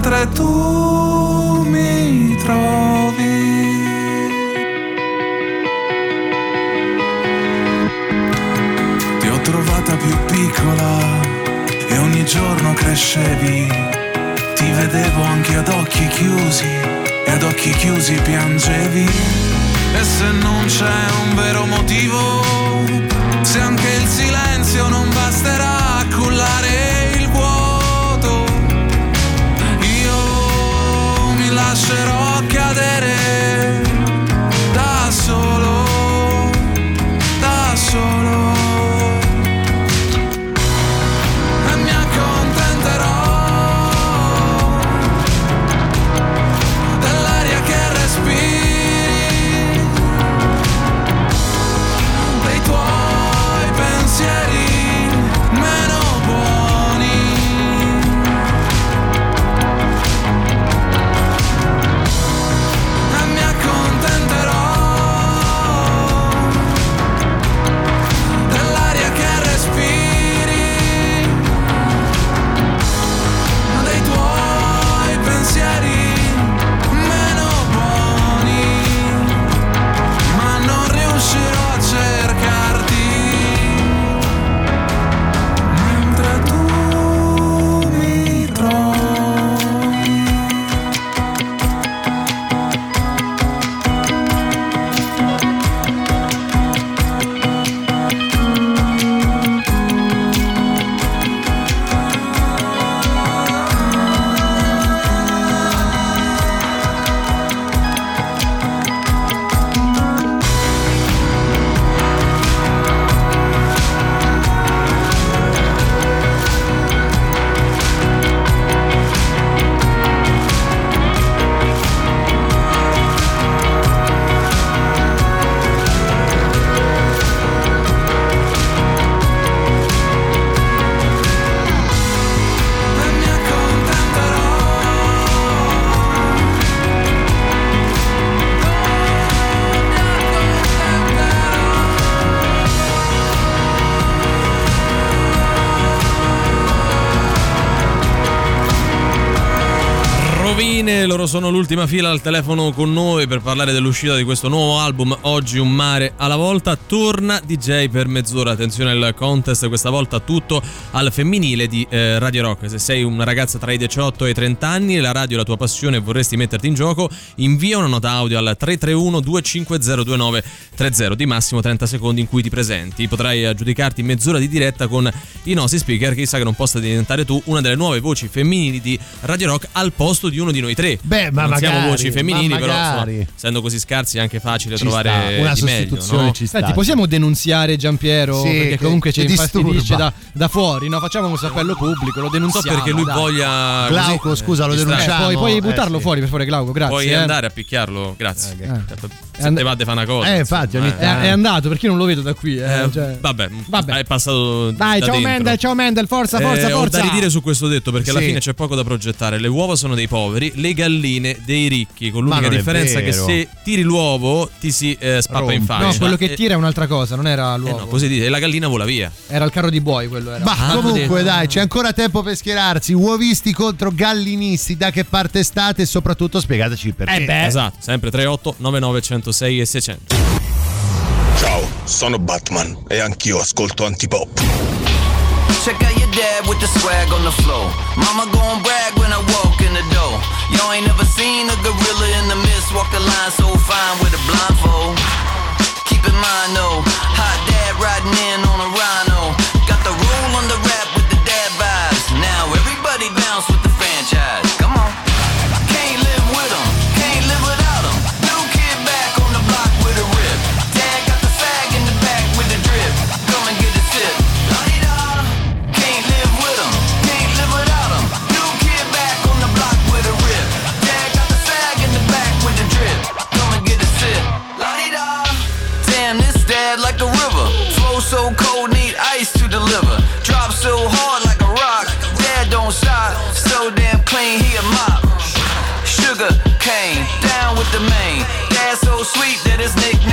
Mentre tu mi trovi. Ti ho trovata più piccola e ogni giorno crescevi. Ti vedevo anche ad occhi chiusi e ad occhi chiusi piangevi. E se non c'è un vero motivo, se anche il silenzio non basterà a cullare lascerò cadere sono l'ultima fila al telefono con noi per parlare dell'uscita di questo nuovo album. Oggi un mare alla volta. Torna DJ per mezz'ora. Attenzione al contest, questa volta tutto al femminile di eh, Radio Rock. Se sei una ragazza tra i 18 e i 30 anni, la radio è la tua passione e vorresti metterti in gioco, invia una nota audio al 331 250 2930 di massimo 30 secondi in cui ti presenti. Potrai aggiudicarti mezz'ora di diretta con i nostri speaker. Chissà che non possa diventare tu una delle nuove voci femminili di Radio Rock al posto di uno di noi tre. Beh, ma non siamo magari, voci femminili, ma però insomma, essendo così scarsi è anche facile Ci trovare sta, una di meglio. sostituzione no? ci sta. Senti, possiamo denunziare Giampiero? Sì, perché comunque ci infastidisce da, da fuori, no? Facciamo un appello pubblico, lo Non so denunziamo. perché lui dai. voglia. Glauco, così, scusa, lo distrarre. denunciamo. Puoi, puoi Eh, buttarlo sì. fuori per favore, Glauco, grazie. Puoi eh. andare a picchiarlo, grazie. Eh. Se and- te va a fare una cosa. Eh, infatti, insomma, È, andato perché io non lo vedo da qui. eh, Eh, cioè. vabbè, Vabbè. è passato Dai, da ciao dentro. Mendel, ciao Mendel, forza, forza, Eh, Ho forza. da ridire su questo detto perché alla Sì. fine c'è poco da progettare. Le uova sono dei poveri, le galline dei ricchi. Con l'unica differenza che se tiri l'uovo ti si eh, spappa in Rompe. faccia. No, quello che Eh, tira è un'altra cosa, non era eh, l'uovo. no, così dite, e la gallina vola via. Era il carro di buoi quello era. Ma Ah, comunque dai, c'è ancora tempo per schierarsi. Uovisti contro gallinisti, da che parte state e soprattutto spiegateci il perché. Eh beh. Esatto, sempre 38 99 106 e 600. Ciao, sono Batman e anch'io ascolto antipop. Check out your dad with the swag on the floor. Mama gon' brag when I walk in the door. Y'all ain't never seen a gorilla in the mist walk the line so fine with a blindfold. Keep in mind though, hot dad riding in on a rhino. Sweet that his nickname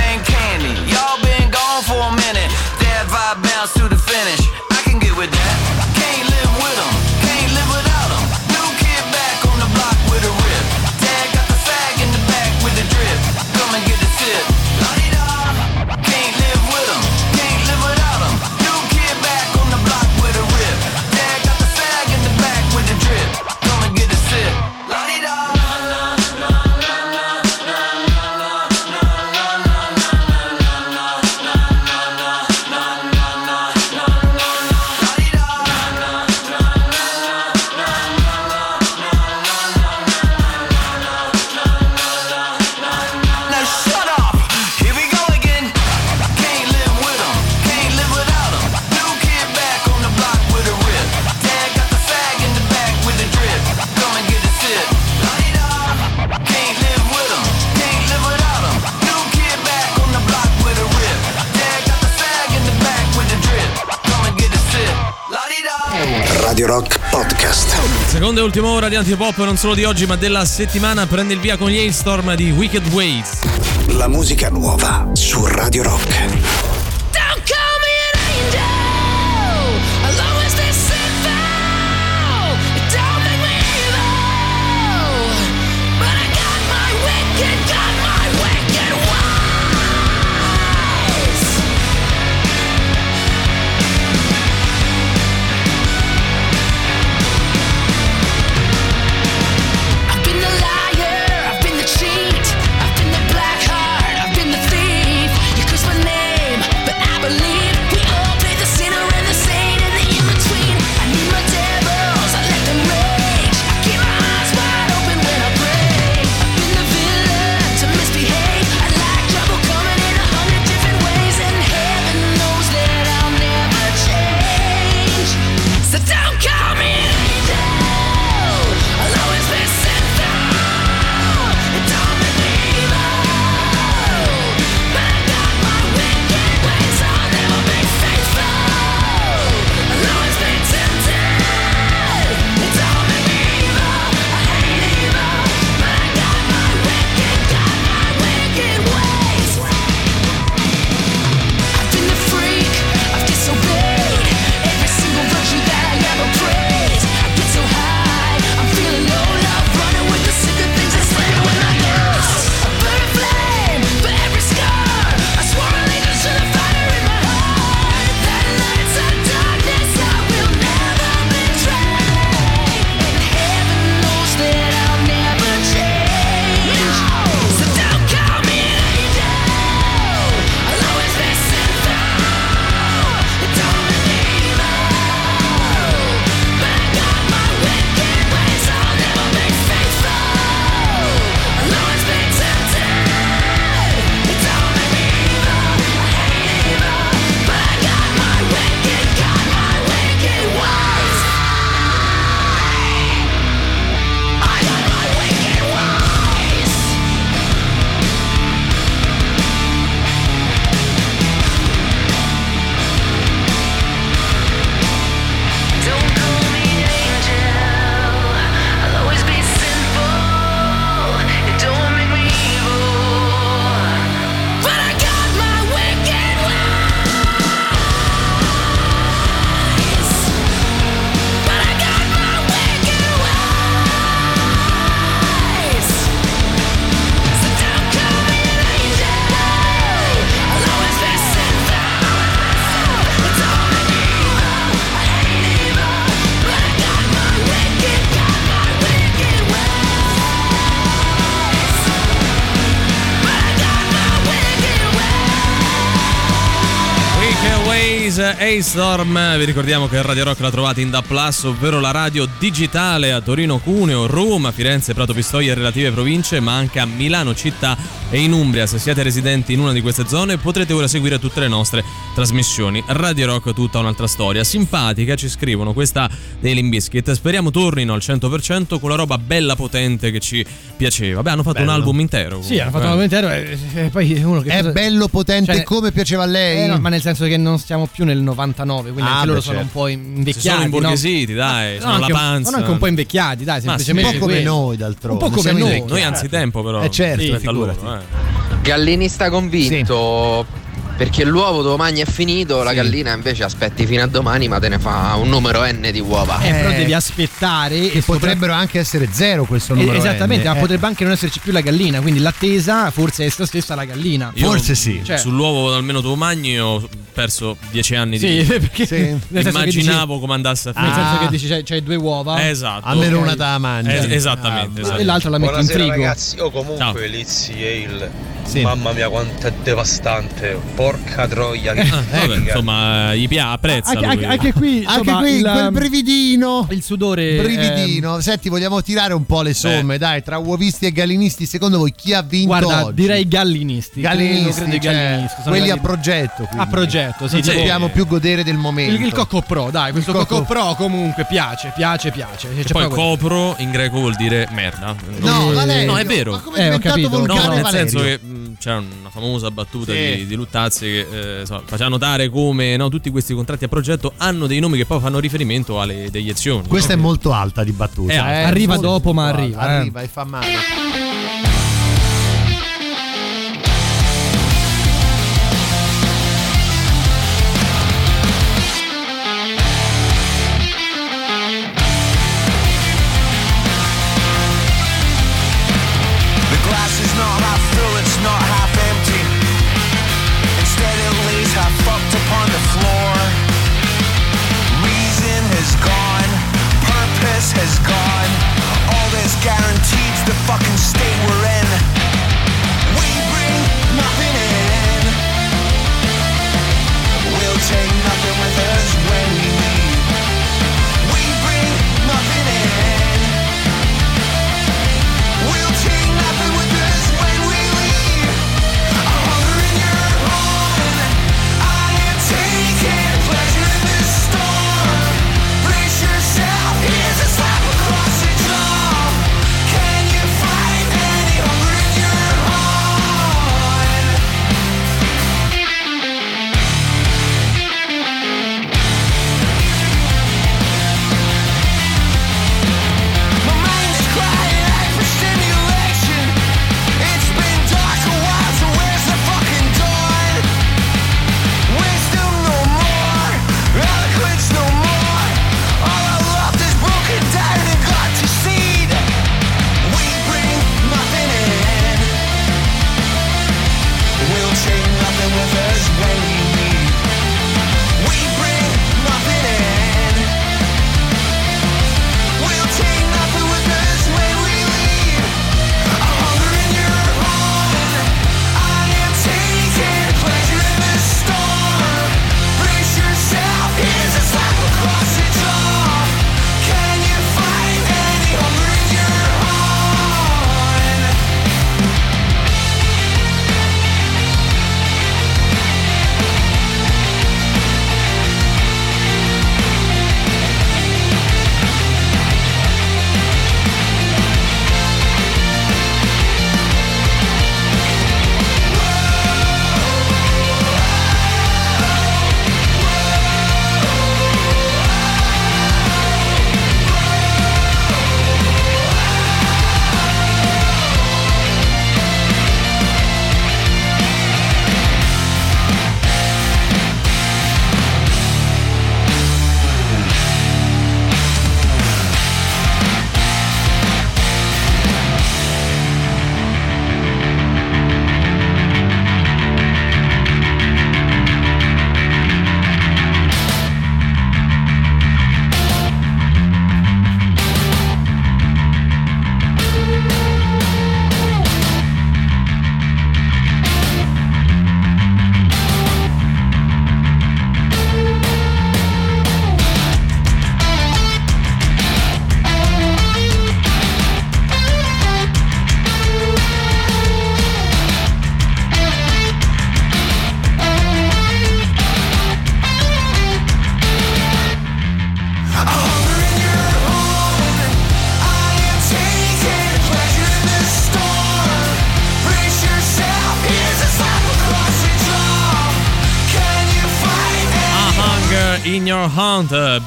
Seconda e ultima ora di Antipop, non solo di oggi ma della settimana, prende il via con gli Hailstorm di Wicked Ways. La musica nuova su Radio Rock. Breeze e Storm. Vi ricordiamo che Radio Rock la trovate in Da Plus, ovvero la radio digitale a Torino, Cuneo, Roma, Firenze, Prato Pistoia e relative province, ma anche a Milano città e in Umbria. Se siete residenti in una di queste zone potrete ora seguire tutte le nostre trasmissioni. Radio Rock tutta un'altra storia. Simpatica, ci scrivono questa dei Limbiskit. Speriamo tornino al 100% con la roba bella potente che ci piaceva. Beh, hanno fatto Bello. un album intero. Sì, hanno comunque, fatto un album intero e, e poi uno che È cosa- bello potente Cioè, come piaceva a lei. Eh, no, ma nel senso che non stiamo più nel 99, quindi Ah, anche loro beh, sono un certo. po' Si invecchiati. sono no? imborghesiti, dai, No, sono anche, la panza. sono anche un po' invecchiati, dai, sì, semplicemente un po' come noi, d'altronde. Un po' come noi. Noi anzitempo però. Eh, certo, loro, figurati. eh. Gallinista convinto. Perché l'uovo domani è finito, la Sì. gallina invece aspetti fino a domani, ma te ne fa un numero N di uova. Eh, però Eh. devi aspettare e potrebbero anche essere zero questo Eh, numero. esattamente, N, ma eh. potrebbe anche non esserci più la gallina, quindi l'attesa forse è essa stessa la gallina. Io, Forse sì. Cioè- Sull'uovo almeno tu magni ho perso dieci anni Sì, di perché Sì. nel senso che dici- Immaginavo come andasse a nel finire. senso Ah. che dici c'hai, c'hai due uova Esatto. Almeno una da mangia. Es- esattamente, Ah, esatto. e l'altra la metti in frigo. ragazzi, io comunque Ciao. Lizzy Ale, Sì. mamma mia quanto è devastante, porca troia che Ah, vabbè, insomma, gli piace, apprezza Anche, lui. anche- anche qui, Anche insomma, qui il, quel brividino. il sudore ehm, Brividino. Senti, vogliamo tirare un po' le somme, dai, tra uovisti e gallinisti. Secondo voi chi ha vinto Guarda, oggi? direi gallinisti. Gallinisti, credo, cioè, gallinisti. Quelli a gallini- progetto. quindi. A progetto, sì. Non sappiamo più godere del momento. il, il Coco Pro, dai, questo Il Coco, Coco- Pro comunque piace, piace, piace. C'è poi copro in greco vuol dire merda. No, Eh, no, è vero. Ma come è Eh, ho diventato capito. No, volcano nel Valerio? senso che c'era una famosa battuta Sì. di, di Luttazzi che eh, insomma, faceva notare come no, tutti questi contratti a progetto hanno dei nomi che poi fanno riferimento alle deiezioni. Questa no? è molto alta di battuta. Alta. eh, Arriva dopo, ma arriva, eh. Arriva e fa male.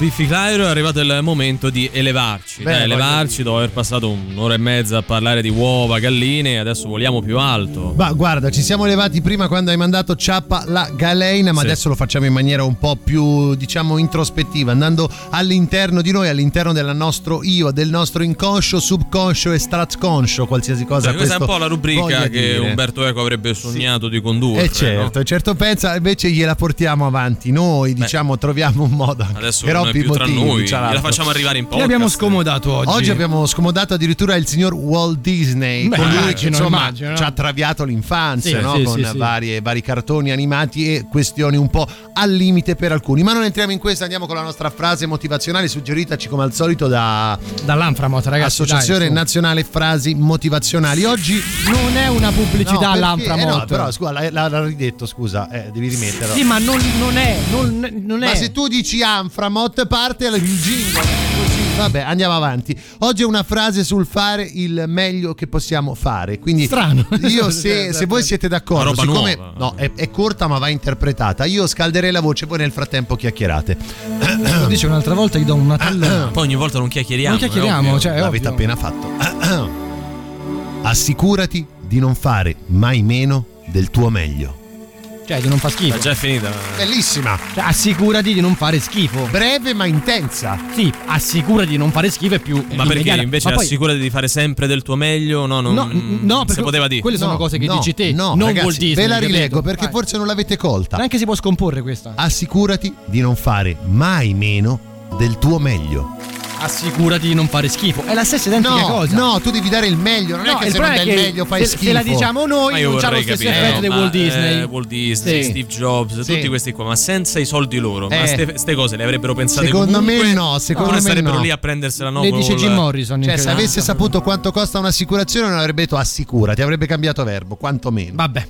Biffy Clyro, è arrivato il momento di elevarci. Beh, Dai, elevarci dopo aver passato un'ora e mezza a parlare di uova, galline, adesso voliamo più alto. Ma guarda, ci siamo elevati prima quando hai mandato Ciappa la Galeina, ma Sì. adesso lo facciamo in maniera un po' più, diciamo, introspettiva, andando all'interno di noi, all'interno del nostro io, del nostro inconscio, subconscio e stratconscio, qualsiasi cosa Cioè, questa è un po' la rubrica che dire. Umberto Eco avrebbe sognato di condurre. Eh certo, no? certo pensa, invece gliela portiamo avanti noi, diciamo, troviamo un modo Adesso per più tra motivi, noi, tra gliela l'altro. facciamo arrivare in podcast. abbiamo scomodato oggi? Oggi abbiamo scomodato addirittura il signor Walt Disney, Beh, colui che immagino, insomma immagino, no? ci ha traviato l'infanzia Sì, no? sì, con sì, sì. varie- vari cartoni animati e questioni un po' al limite per alcuni. Ma non entriamo in questo, andiamo con la nostra frase motivazionale suggeritaci come al solito da Dall'Anframot, ragazzi. Associazione dai. Nazionale Frasi Motivazionali. Oggi Non è una pubblicità No, all'Anframot. eh no, però scusa, l'ha, l'ha- l'ha ridetto, scusa, eh, devi rimetterlo. Sì, ma non, non è. Non, non è. Ma se tu dici Anframot parte il jingle. Vabbè, andiamo avanti. Oggi è una frase sul fare il meglio che possiamo fare. Quindi Strano. io se, se voi siete d'accordo, siccome nuova. no, è, è corta ma va interpretata, io scalderei la voce, voi nel frattempo chiacchierate. Lo dice un'altra volta, gli do una tallona. Poi ogni volta non chiacchieriamo. Non è chiacchieriamo, ovvio. cioè, è L'avete ovvio. appena fatto. Assicurati di non fare mai meno del tuo meglio. Cioè, di non fa schifo. Ma già è finita. Bellissima, Cioè, assicurati di non fare schifo. breve ma intensa. Sì, assicurati di non fare schifo è più. Ma perché immediata. invece Ma poi- assicurati di fare sempre del tuo meglio? No, non, No, no, se perché poteva dire. quelle sono No, cose che no, dici te, no, non ragazzi, Walt Disney. Ve la rilego perché Vai. forse non l'avete colta. Neanche si può scomporre questa. Assicurati di non fare mai meno del tuo meglio. Assicurati di non fare schifo. È la stessa identica No, cosa. no, tu devi dare il meglio, non No, è che il se non problema dai è il che meglio fai se, schifo. se la diciamo noi, Ma non c'ha lo vorrei stesso capire, effetto no, di ma, Walt Disney. eh, Walt Disney, Sì. Steve Jobs, Sì. tutti questi qua, ma senza i soldi loro. Ma Eh. queste cose le avrebbero pensate Secondo me comunque, no, secondo me starebbero no. lì a prendersela no Le dice Jim Morrison. Cioè, se avesse saputo quanto costa un'assicurazione, non avrebbe detto assicurati, avrebbe cambiato verbo, quantomeno. Vabbè.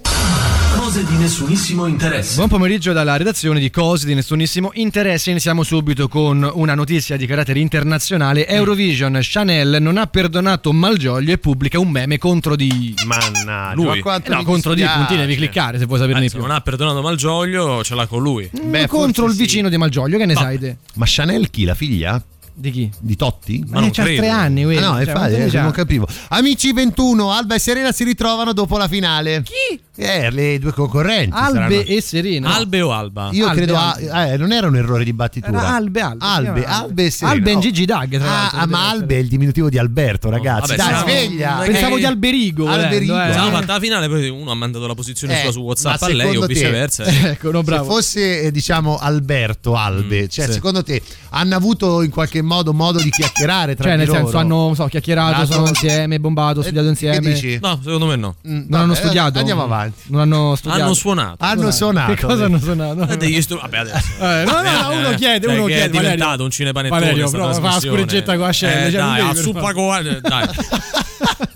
Cose di nessunissimo interesse. Buon pomeriggio dalla redazione di Cose di nessunissimo interesse. Iniziamo subito con una notizia di carattere internazionale. Eurovision, Chanel non ha perdonato Malgioglio e pubblica un meme contro di... Mannaggia, Lui. ma Eh no, contro di puntini devi cliccare se vuoi saperne di Adesso più. non ha perdonato Malgioglio, ce l'ha con lui. Beh, contro il forse sì. vicino di Malgioglio, che ne sai te? Ma Chanel chi? La figlia? Di chi? Di Totti? Ma non c'ha credo. tre anni, Ah, quello. no, cioè, infatti, eh, c'ha? non capivo. Amici 21, Alba e Serena si ritrovano dopo la finale. Chi? Eh, le due concorrenti. Albe saranno- e Serena. Albe o Alba? Io Albe, credo, Albe. eh, non era un errore di battitura. Era Albe, Albe. Albe, Albe e Serena. Albe e Oh. Gigi Dag, tra Ah, l'altro. ah, ma Albe è il diminutivo di Alberto, ragazzi. vabbè, Dai, siamo- sveglia. Pensavo di Alberigo. volendo, Alberigo. eh. Siamo fatta la finale, poi uno ha mandato la posizione Eh, sua su WhatsApp a lei o secondo te- viceversa. Ecco, no, Se bravo. fosse eh, diciamo Alberto Albe, Mm, cioè sì. secondo te hanno avuto in qualche modo modo di chiacchierare tra Cioè, di nel loro? senso, hanno so, chiacchierato, sono insieme, bombato, Eh, studiato insieme. No, secondo me no. Non hanno studiato. Andiamo avanti. Non hanno studiato. Hanno suonato. Hanno suonato. Che cosa hanno suonato? Eh, degli str- Vabbè, adesso. Eh, no, no, no, uno Eh, chiede, uno che chiede. è diventato Valerio. un cinepanettone Valerio, prova, fa la scorreggetta con la scella, Eh, cioè, dai, a per suppa forza. con- dai.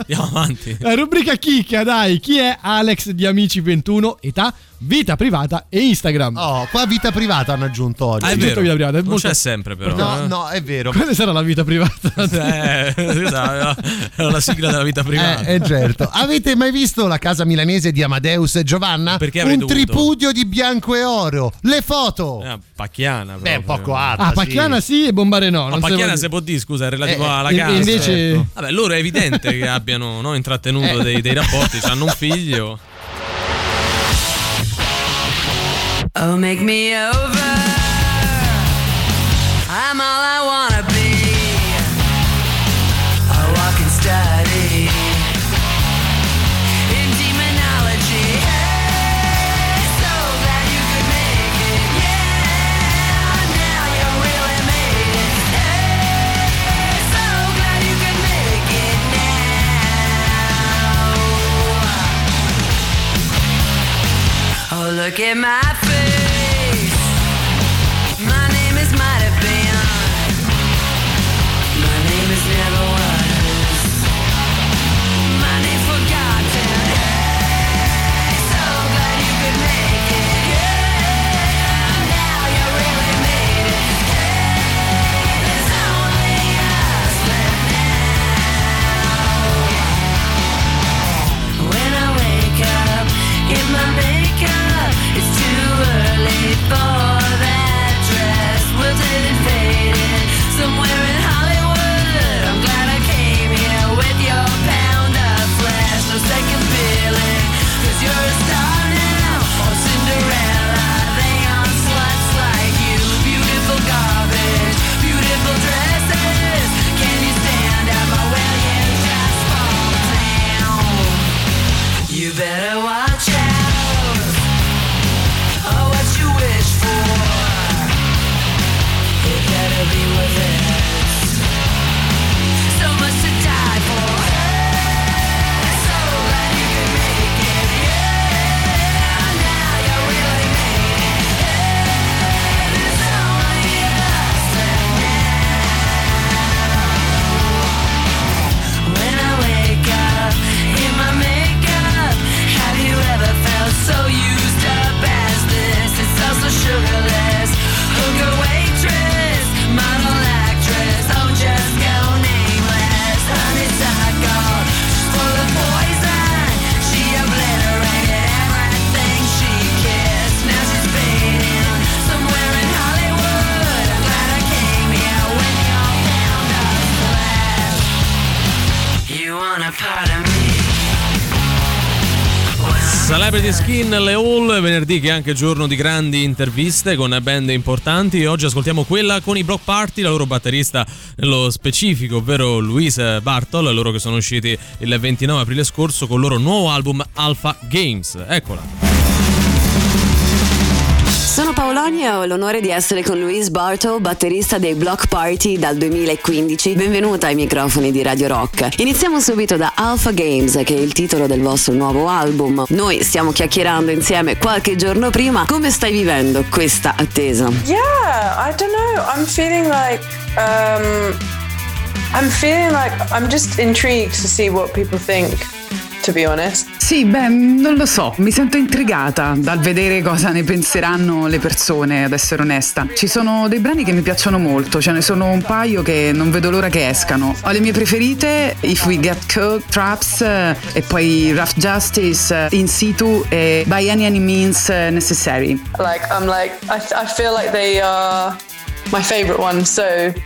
Andiamo avanti. La rubrica chicca, dai. Chi è Alex di Amici 21? Età, vita privata e Instagram. Oh, qua vita privata hanno aggiunto oggi. Ah, è Aggiunto vero. vita privata, è Non molto- c'è sempre però. No, eh. no, è vero. Quale sarà la vita privata? Eh, era la sigla della vita privata. Eh, eh, certo. Avete mai visto la casa milanese di Amadeus e Giovanna? Perché avrei un dovuto? tripudio di bianco e oro. Le foto. Eh, pacchiana. Beh, un proprio. poco alta. Ah, sì. Pacchiana sì e Bombare no. Ma non pacchiana si se può dire, scusa, è relativo Eh, alla in- casa. invece- certo. Vabbè, loro è evidente che abbiano no, intrattenuto Eh. dei, dei rapporti, hanno un figlio. Oh, make me over. I'm all I wanna be. A walking study in demonology. Hey, so glad you could make it. Yeah, now you really made it. Hey, so glad you could make it now. Oh, look at my Skin, le All, venerdì che è anche giorno di grandi interviste con band importanti. Oggi ascoltiamo quella con i Block Party, la loro batterista nello specifico, ovvero Louise Bartol, loro che sono usciti il 29 aprile scorso con il loro nuovo album Alpha Games. Eccola. Sono Paoloni e ho l'onore di essere con Louise Bartle, batterista dei Block Party dal 2015. Benvenuta ai microfoni di Radio Rock. Iniziamo subito da Alpha Games, che è il titolo del vostro nuovo album. Noi stiamo chiacchierando insieme qualche giorno prima. Come stai vivendo questa attesa? Yeah, I don't know. I'm feeling like um, I'm feeling like I'm just intrigued to see what people think. To be honest. Sì, beh, non lo so, mi sento intrigata dal vedere cosa ne penseranno le persone, ad essere onesta. Ci sono dei brani che mi piacciono molto, ce ne sono un paio che non vedo l'ora che escano. Ho le mie preferite, If We Get Caught, Traps eh, e poi Rough Justice, eh, In Situ e By Any Any Means eh, Necessary. Like I'm like I, I feel like they are my favorite ones, so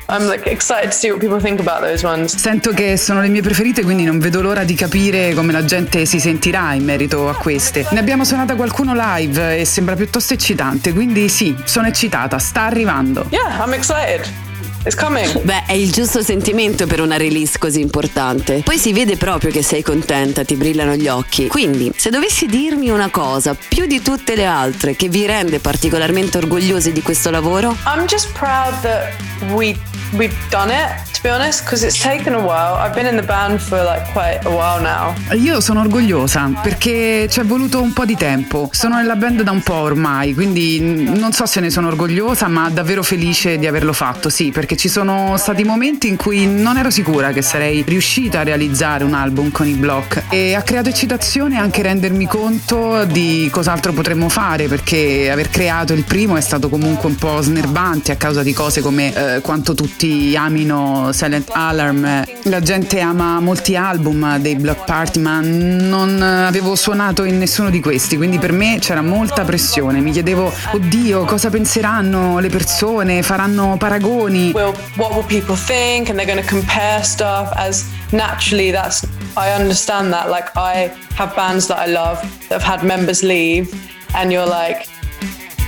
I'm like excited to see what people think about those ones. Sento che sono le mie preferite, quindi non vedo l'ora di capire come la gente si sentirà in merito a queste. Ne abbiamo suonata qualcuno live e sembra piuttosto eccitante, quindi sì, sono eccitata, sta arrivando. Yeah, I'm excited. It's coming. Beh, è il giusto sentimento per una release così importante. Poi si vede proprio che sei contenta, ti brillano gli occhi. Quindi, se dovessi dirmi una cosa, più di tutte le altre, che vi rende particolarmente orgogliosi di questo lavoro? I'm just proud that we we've done it. To be honest, because it's taken a while. I've been in the band for like quite a while now. Io sono orgogliosa perché ci è voluto un po' di tempo. Sono nella band da un po' ormai, quindi non so se ne sono orgogliosa, ma davvero felice di averlo fatto, sì, perché ci sono stati momenti in cui non ero sicura che sarei riuscita a realizzare un album con i Block e ha creato eccitazione anche rendermi conto di cos'altro potremmo fare, perché aver creato il primo è stato comunque un po' snervante a causa di cose come eh, quanto tutti amino Silent Alarm. La gente ama molti album dei Block Party, ma non avevo suonato in nessuno di questi, quindi per me c'era molta pressione. Mi chiedevo, oddio, cosa penseranno le persone? Faranno paragoni? Will what will people think? And they're going to compare stuff. As naturally, that's I understand that. Like I have bands that I love that have had members leave, and you're like.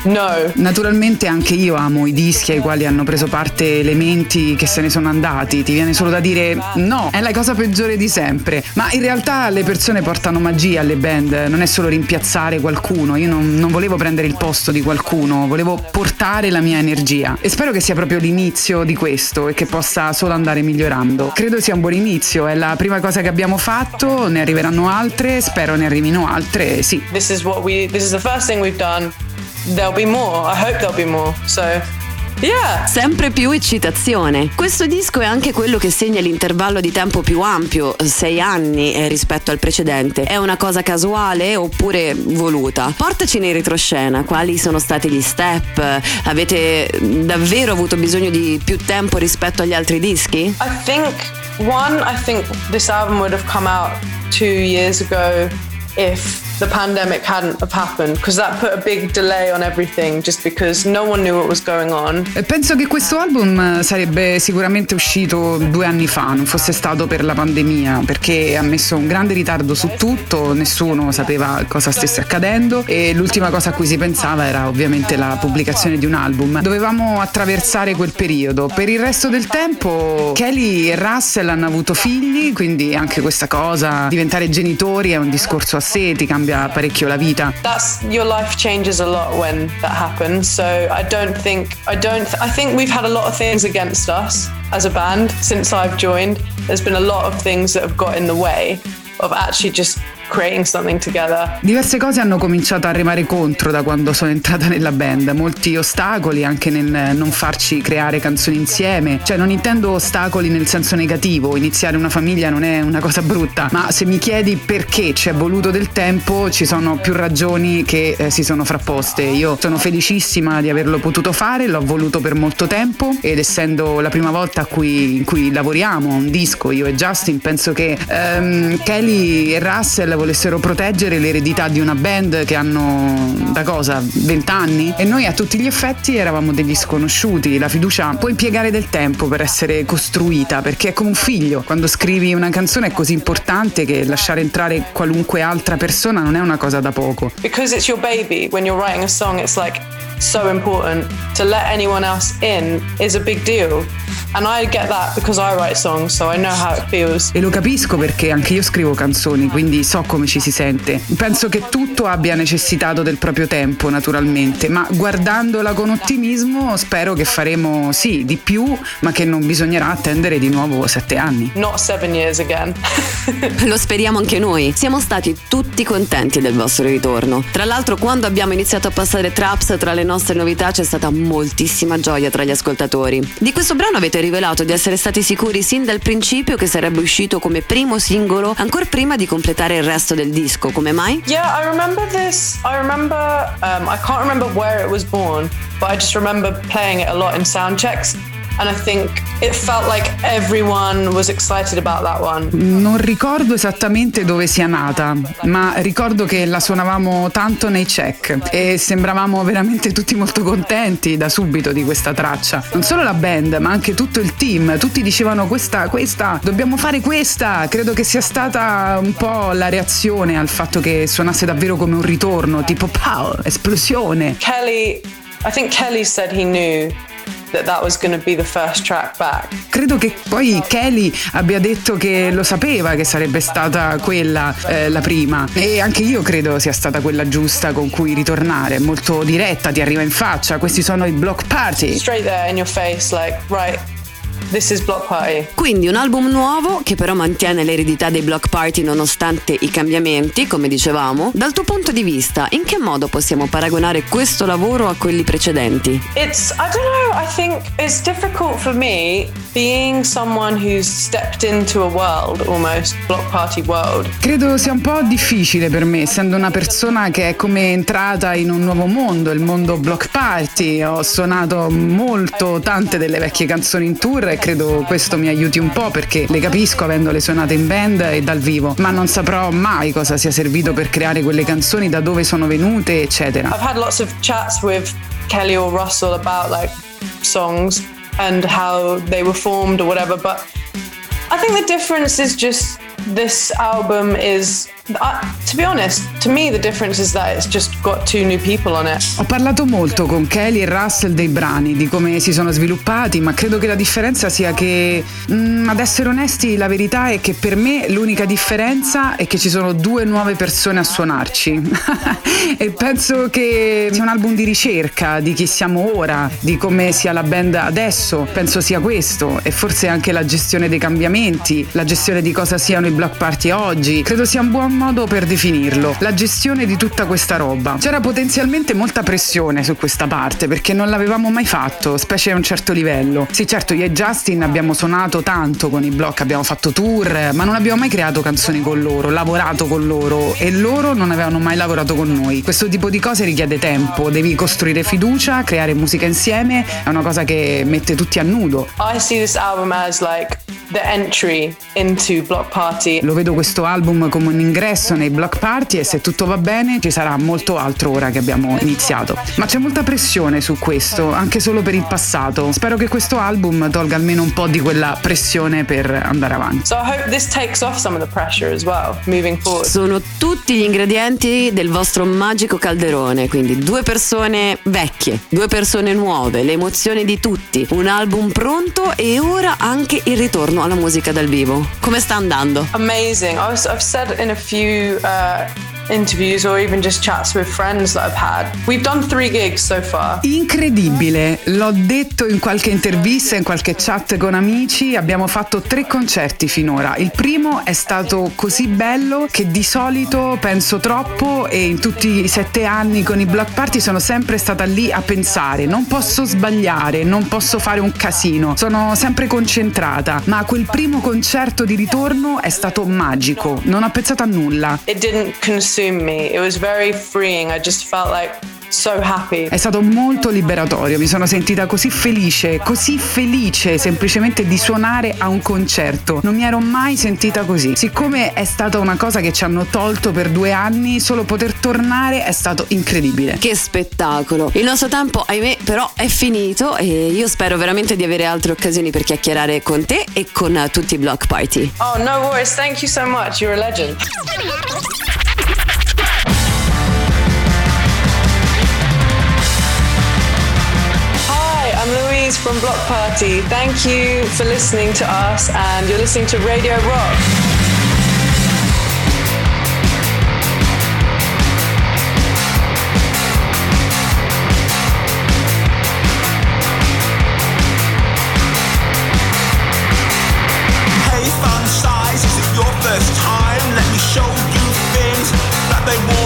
No. Naturalmente anche io amo i dischi ai quali hanno preso parte elementi che se ne sono andati. Ti viene solo da dire no, è la cosa peggiore di sempre. Ma in realtà le persone portano magia alle band, non è solo rimpiazzare qualcuno. Io non, non volevo prendere il posto di qualcuno, volevo portare la mia energia. E spero che sia proprio l'inizio di questo e che possa solo andare migliorando. Credo sia un buon inizio, è la prima cosa che abbiamo fatto, ne arriveranno altre, spero ne arrivino altre, sì. This is what we. This is the first thing we've done. There'll be more. I hope there'll be more. So. Yeah. Sempre più eccitazione. Questo disco è anche quello che segna l'intervallo di tempo più ampio, sei anni eh, rispetto al precedente. È una cosa casuale oppure voluta? Portaci in retroscena, quali sono stati gli step? Avete davvero avuto bisogno di più tempo rispetto agli altri dischi? I think one. I think this album would have come out two years ago if the pandemic hadn't have happened because that put a big delay on everything just because no one knew what was going on. Penso che questo album sarebbe sicuramente uscito due anni fa, non fosse stato per la pandemia, perché ha messo un grande ritardo su tutto, nessuno sapeva cosa stesse accadendo e l'ultima cosa a cui si pensava era ovviamente la pubblicazione di un album. Dovevamo attraversare quel periodo. Per il resto del tempo Kelly e Russell hanno avuto figli, quindi anche questa cosa, diventare genitori è un discorso a sé, ti cambia parecchio la vita. That's your life changes a lot when that happens. So I don't think I don't I think we've had a lot of things against us as a band since I've joined. There's been a lot of things that have got in the way of actually just creating something together. Diverse cose hanno cominciato a remare contro da quando sono entrata nella band, molti ostacoli anche nel non farci creare canzoni insieme, cioè non intendo ostacoli nel senso negativo, iniziare una famiglia non è una cosa brutta, ma se mi chiedi perché ci è voluto del tempo ci sono più ragioni che eh, si sono frapposte. Io sono felicissima di averlo potuto fare, l'ho voluto per molto tempo. Ed essendo la prima volta cui- in cui lavoriamo a un disco io e Justin penso che ehm, Kelly e Russell volessero proteggere l'eredità di una band che hanno da cosa 20 anni e noi a tutti gli effetti eravamo degli sconosciuti. La fiducia può impiegare del tempo per essere costruita perché è come un figlio. Quando scrivi una canzone è così importante che lasciare entrare qualunque altra persona non è una cosa da poco. Because it's your baby, when you're writing a song, it's like so important. To let anyone else in is a big deal. And I get that because I write songs, so I know how it feels. E lo capisco perché anche io scrivo canzoni, quindi so come ci si sente. Penso che tutto abbia necessitato del proprio tempo, naturalmente, ma guardandola con ottimismo spero che faremo sì di più, ma che non bisognerà attendere di nuovo sette anni. Not seven years again. Lo speriamo anche noi. Siamo stati tutti contenti del vostro ritorno. Tra l'altro, quando abbiamo iniziato a passare traps tra le nostre novità, c'è stata moltissima gioia tra gli ascoltatori. Di questo brano avete rivelato di essere stati sicuri sin dal principio che sarebbe uscito come primo singolo, ancora prima di completare il resto del disco. Come mai? Yeah, I remember this. I remember, um, I can't remember where it was born, but I just remember playing it a lot in sound checks. And I think it felt like everyone was excited about that one. Non ricordo esattamente dove sia nata, ma ricordo che la suonavamo tanto nei check e sembravamo veramente tutti molto contenti da subito di questa traccia. Non solo la band, ma anche tutto il team, tutti dicevano questa, questa, dobbiamo fare questa. Credo che sia stata un po' la reazione al fatto che suonasse davvero come un ritorno, tipo pow, esplosione. Kelly, I think Kelly said he knew that that was going to be the first track back. Credo che poi Kelly abbia detto che lo sapeva che sarebbe stata quella eh, la prima e anche io credo sia stata quella giusta con cui ritornare, molto diretta, ti arriva in faccia, questi sono i block party. Straight there in your face, like, right, this is Block Party. Quindi un album nuovo che però mantiene l'eredità dei block party nonostante i cambiamenti, come dicevamo. Dal tuo punto di vista, in che modo possiamo paragonare questo lavoro a quelli precedenti? It's, I don't know, I think it's difficult for me being someone who's stepped into a world almost, Block Party world. Credo sia un po' difficile per me, essendo una persona che è come entrata in un nuovo mondo, il mondo block party. Ho suonato molto tante delle vecchie canzoni in tour e credo questo mi aiuti un po' perché le capisco avendole suonate in band e dal vivo, ma non saprò mai cosa sia servito per creare quelle canzoni, da dove sono venute, eccetera. I've had lots of chats with Kelly or Russell about like songs and how they were formed or whatever, but I think the difference is just this album is uh, to be honest to me the difference is that it's just got two new people on it Ho parlato molto con Kelly e Russell dei brani, di come si sono sviluppati, ma credo che la differenza sia che, mm, ad essere onesti, la verità è che per me l'unica differenza è che ci sono due nuove persone a suonarci. e penso che sia un album di ricerca di chi siamo ora, di come sia la band adesso. Penso sia questo, e forse anche la gestione dei cambiamenti, la gestione di cosa siano i block party oggi. Credo sia un buon modo per definirlo. La gestione di tutta questa roba. C'era potenzialmente molta pressione su questa parte perché non l'avevamo mai fatto, specie a un certo livello. Sì, certo, io e Justin abbiamo suonato tanto con i block, abbiamo fatto tour, ma non abbiamo mai creato canzoni con loro, lavorato con loro e loro non avevano mai lavorato con noi. Questo tipo di cose richiede tempo, devi costruire fiducia, creare musica insieme, è una cosa che mette tutti a nudo. I see this album as like the entry into Block Party Lo vedo questo album come un ingresso nei block party e se tutto va bene ci sarà molto altro ora che abbiamo iniziato. Ma c'è molta pressione su questo, anche solo per il passato. Spero che questo album tolga almeno un po' di quella pressione per andare avanti. so well Sono tutti gli ingredienti del vostro magico calderone, quindi due persone vecchie, due persone nuove, le emozioni di tutti, un album pronto e ora anche il ritorno alla musica dal vivo. Come sta andando? Amazing. I was, I've said in a few uh, interviews or even just chats with friends that I've had. We've done three gigs so far. Incredibile, l'ho detto in qualche intervista, in qualche chat con amici, abbiamo fatto tre concerti finora. Il primo è stato così bello che di solito penso troppo e in tutti i sette anni con i block party sono sempre stata lì a pensare, non posso sbagliare, non posso fare un casino, sono sempre concentrata, ma quel primo concerto di ritorno è stato magico, non ho pensato a nulla. it didn't consume me it was very freeing I just felt like so happy. È stato molto liberatorio, mi sono sentita così felice, così felice semplicemente di suonare a un concerto. Non mi ero mai sentita così. Siccome è stata una cosa che ci hanno tolto per due anni, solo poter tornare è stato incredibile. Che spettacolo! Il nostro tempo, ahimè, però è finito e io spero veramente di avere altre occasioni per chiacchierare con te e con tutti i block party. Oh, no worries. Thank you so much. You're a legend. I'm from Block Party. Thank you for listening to us, and you're listening to Radio Rock. Hey, fun size, is it your first time? Let me show you things that they warn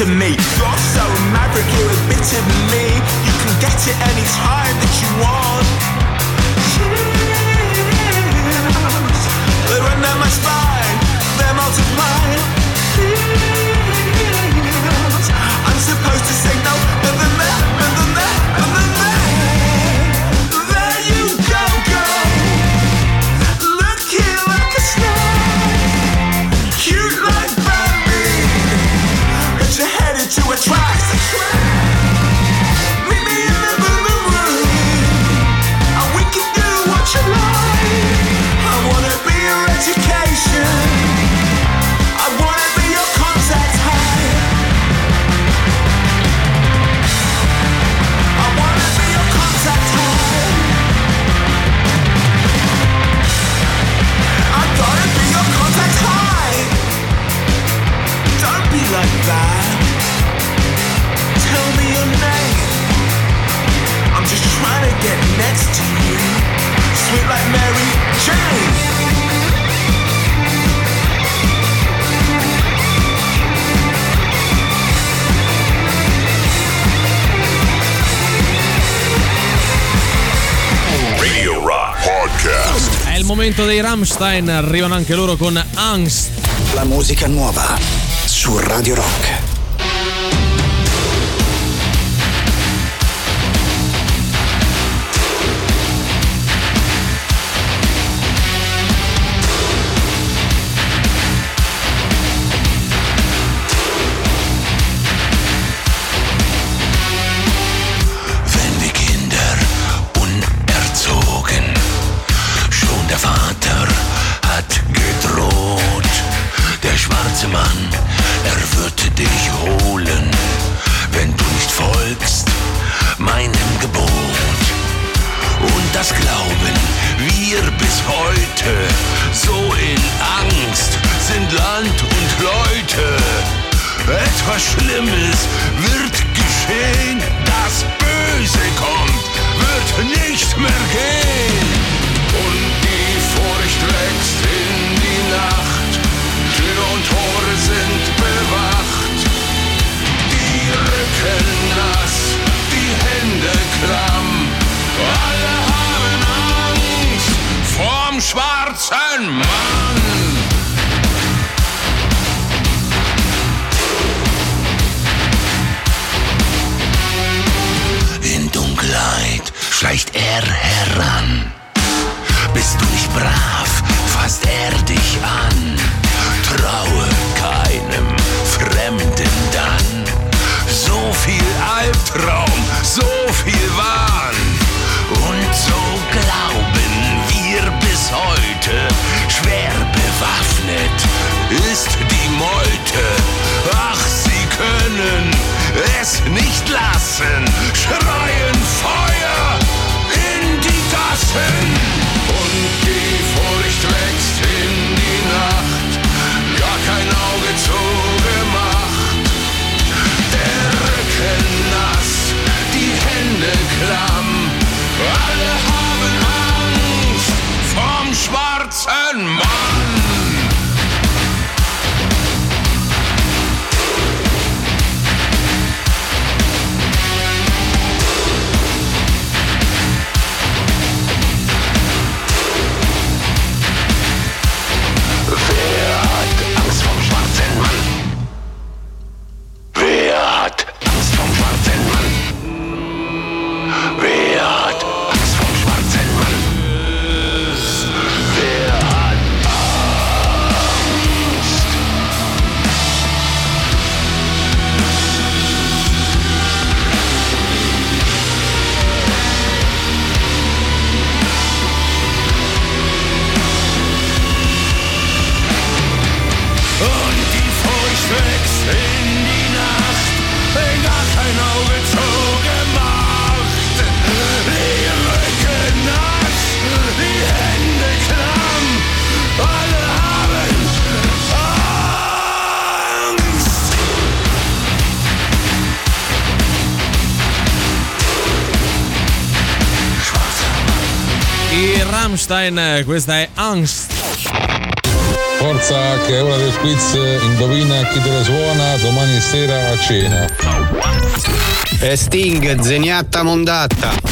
to me. You're so maverick, you're a bit of me. You can get it anytime that you want. Momento dei Rammstein, arrivano anche loro con Angst. La musica nuova su Radio Rock. Rammstein, questa è Angst. Forza che è ora del quiz, indovina chi te la suona domani sera a cena. E Sting, zeniatta mondatta.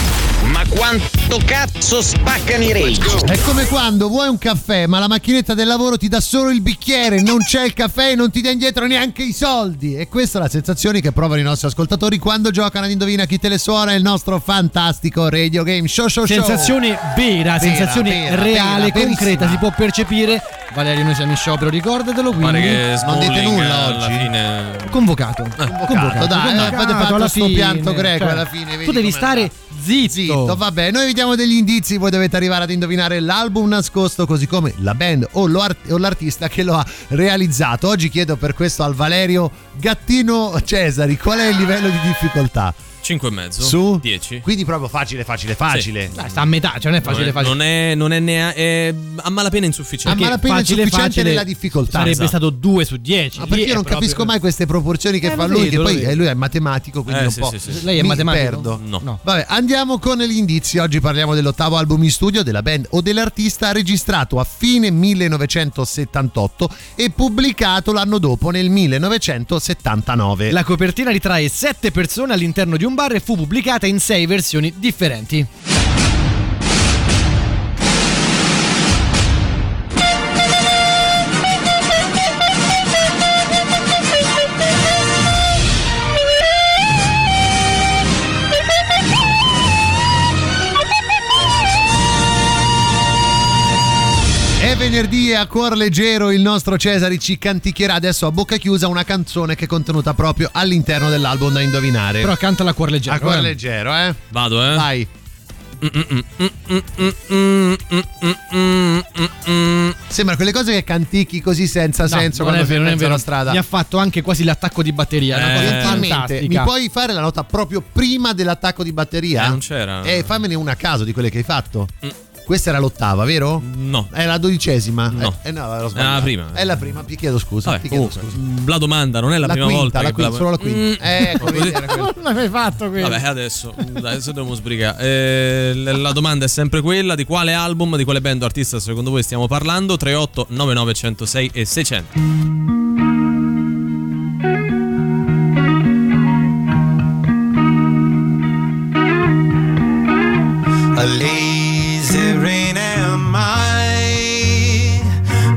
Quanto cazzo spaccano i rage? È come quando vuoi un caffè, ma la macchinetta del lavoro ti dà solo il bicchiere, non c'è il caffè e non ti dà indietro neanche i soldi. E questa è la sensazione che provano i nostri ascoltatori quando giocano ad Indovina chi te le suona il nostro fantastico radio game show show show. Sensazione vera, sensazione vera, reale, vera, concreta, si può percepire. Valerio, noi siamo in sciopero, ricordatelo. Quindi Pare che Non dite nulla alla oggi? fine. Convocato. Convocato, dai, eh, avete fatto alla sto pianto greco cioè, alla fine. vedi Tu devi stare zitto. Zitto, vabbè, noi vi diamo degli indizi, voi dovete arrivare ad indovinare l'album nascosto, così come la band o, art- o l'artista che lo ha realizzato. Oggi chiedo per questo al Valerio Gattino Cesari, qual è il livello di difficoltà? 5 e mezzo. Su? 10. Quindi proprio facile, facile, facile. Dai, sta a metà, cioè non è facile, facile. Non è, non è nea- è a malapena insufficiente. A malapena facile, insufficiente facile nella difficoltà. Sarebbe Esatto. stato 2 su 10. Ma perché io non capisco mai queste proporzioni che Eh, fa lui, vedo, che poi vedo. eh, lui è matematico, quindi Eh, un sì, po' sì, sì. Lei è mi matematico? perdo. No. Vabbè, andiamo con gli indizi. Oggi parliamo dell'ottavo album in studio della band o dell'artista registrato a fine 1978 e pubblicato l'anno dopo nel 1979. La copertina ritrae 7 persone all'interno di un bar e fu pubblicata in 6 versioni differenti. Venerdì e a cuor leggero il nostro Cesari ci canticchierà adesso a bocca chiusa una canzone che è contenuta proprio all'interno dell'album da indovinare. Però canta la cuor leggero. a cuor eh. leggero, eh? Vado, eh. Vai. Sembra quelle cose che cantichi così senza No, senso non quando è sei vero, in non è mezzo vero. alla strada. Mi ha fatto anche quasi l'attacco di batteria. Eh, mi puoi fare la nota proprio prima dell'attacco di batteria? Eh, non c'era. Eh, fammene una a caso di quelle che hai fatto. Questa era l'ottava, vero? No. È la dodicesima? No. Eh, eh no, È la prima. È la prima, ti chiedo scusa. Vabbè, ti chiedo comunque, scusa. La domanda non è la, La prima quinta, volta la quinta, solo la quinta. Mm. Eh, ecco. Non l'avevi fatto quello. Vabbè, adesso, adesso dobbiamo sbrigare. Eh, la domanda è sempre quella: di quale album, di quale band o artista secondo voi stiamo parlando? 38 99 106 e 600. A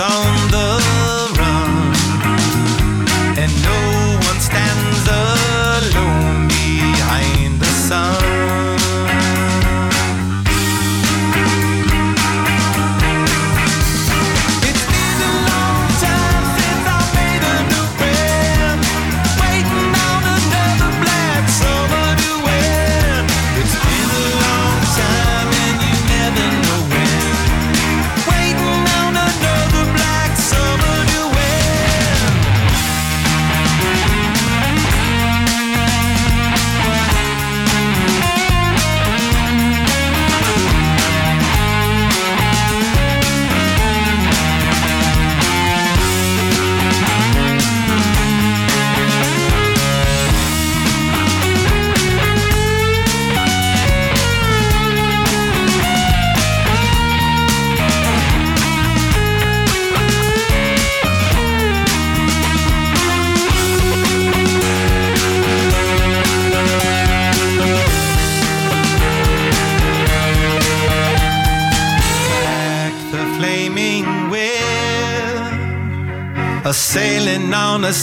On the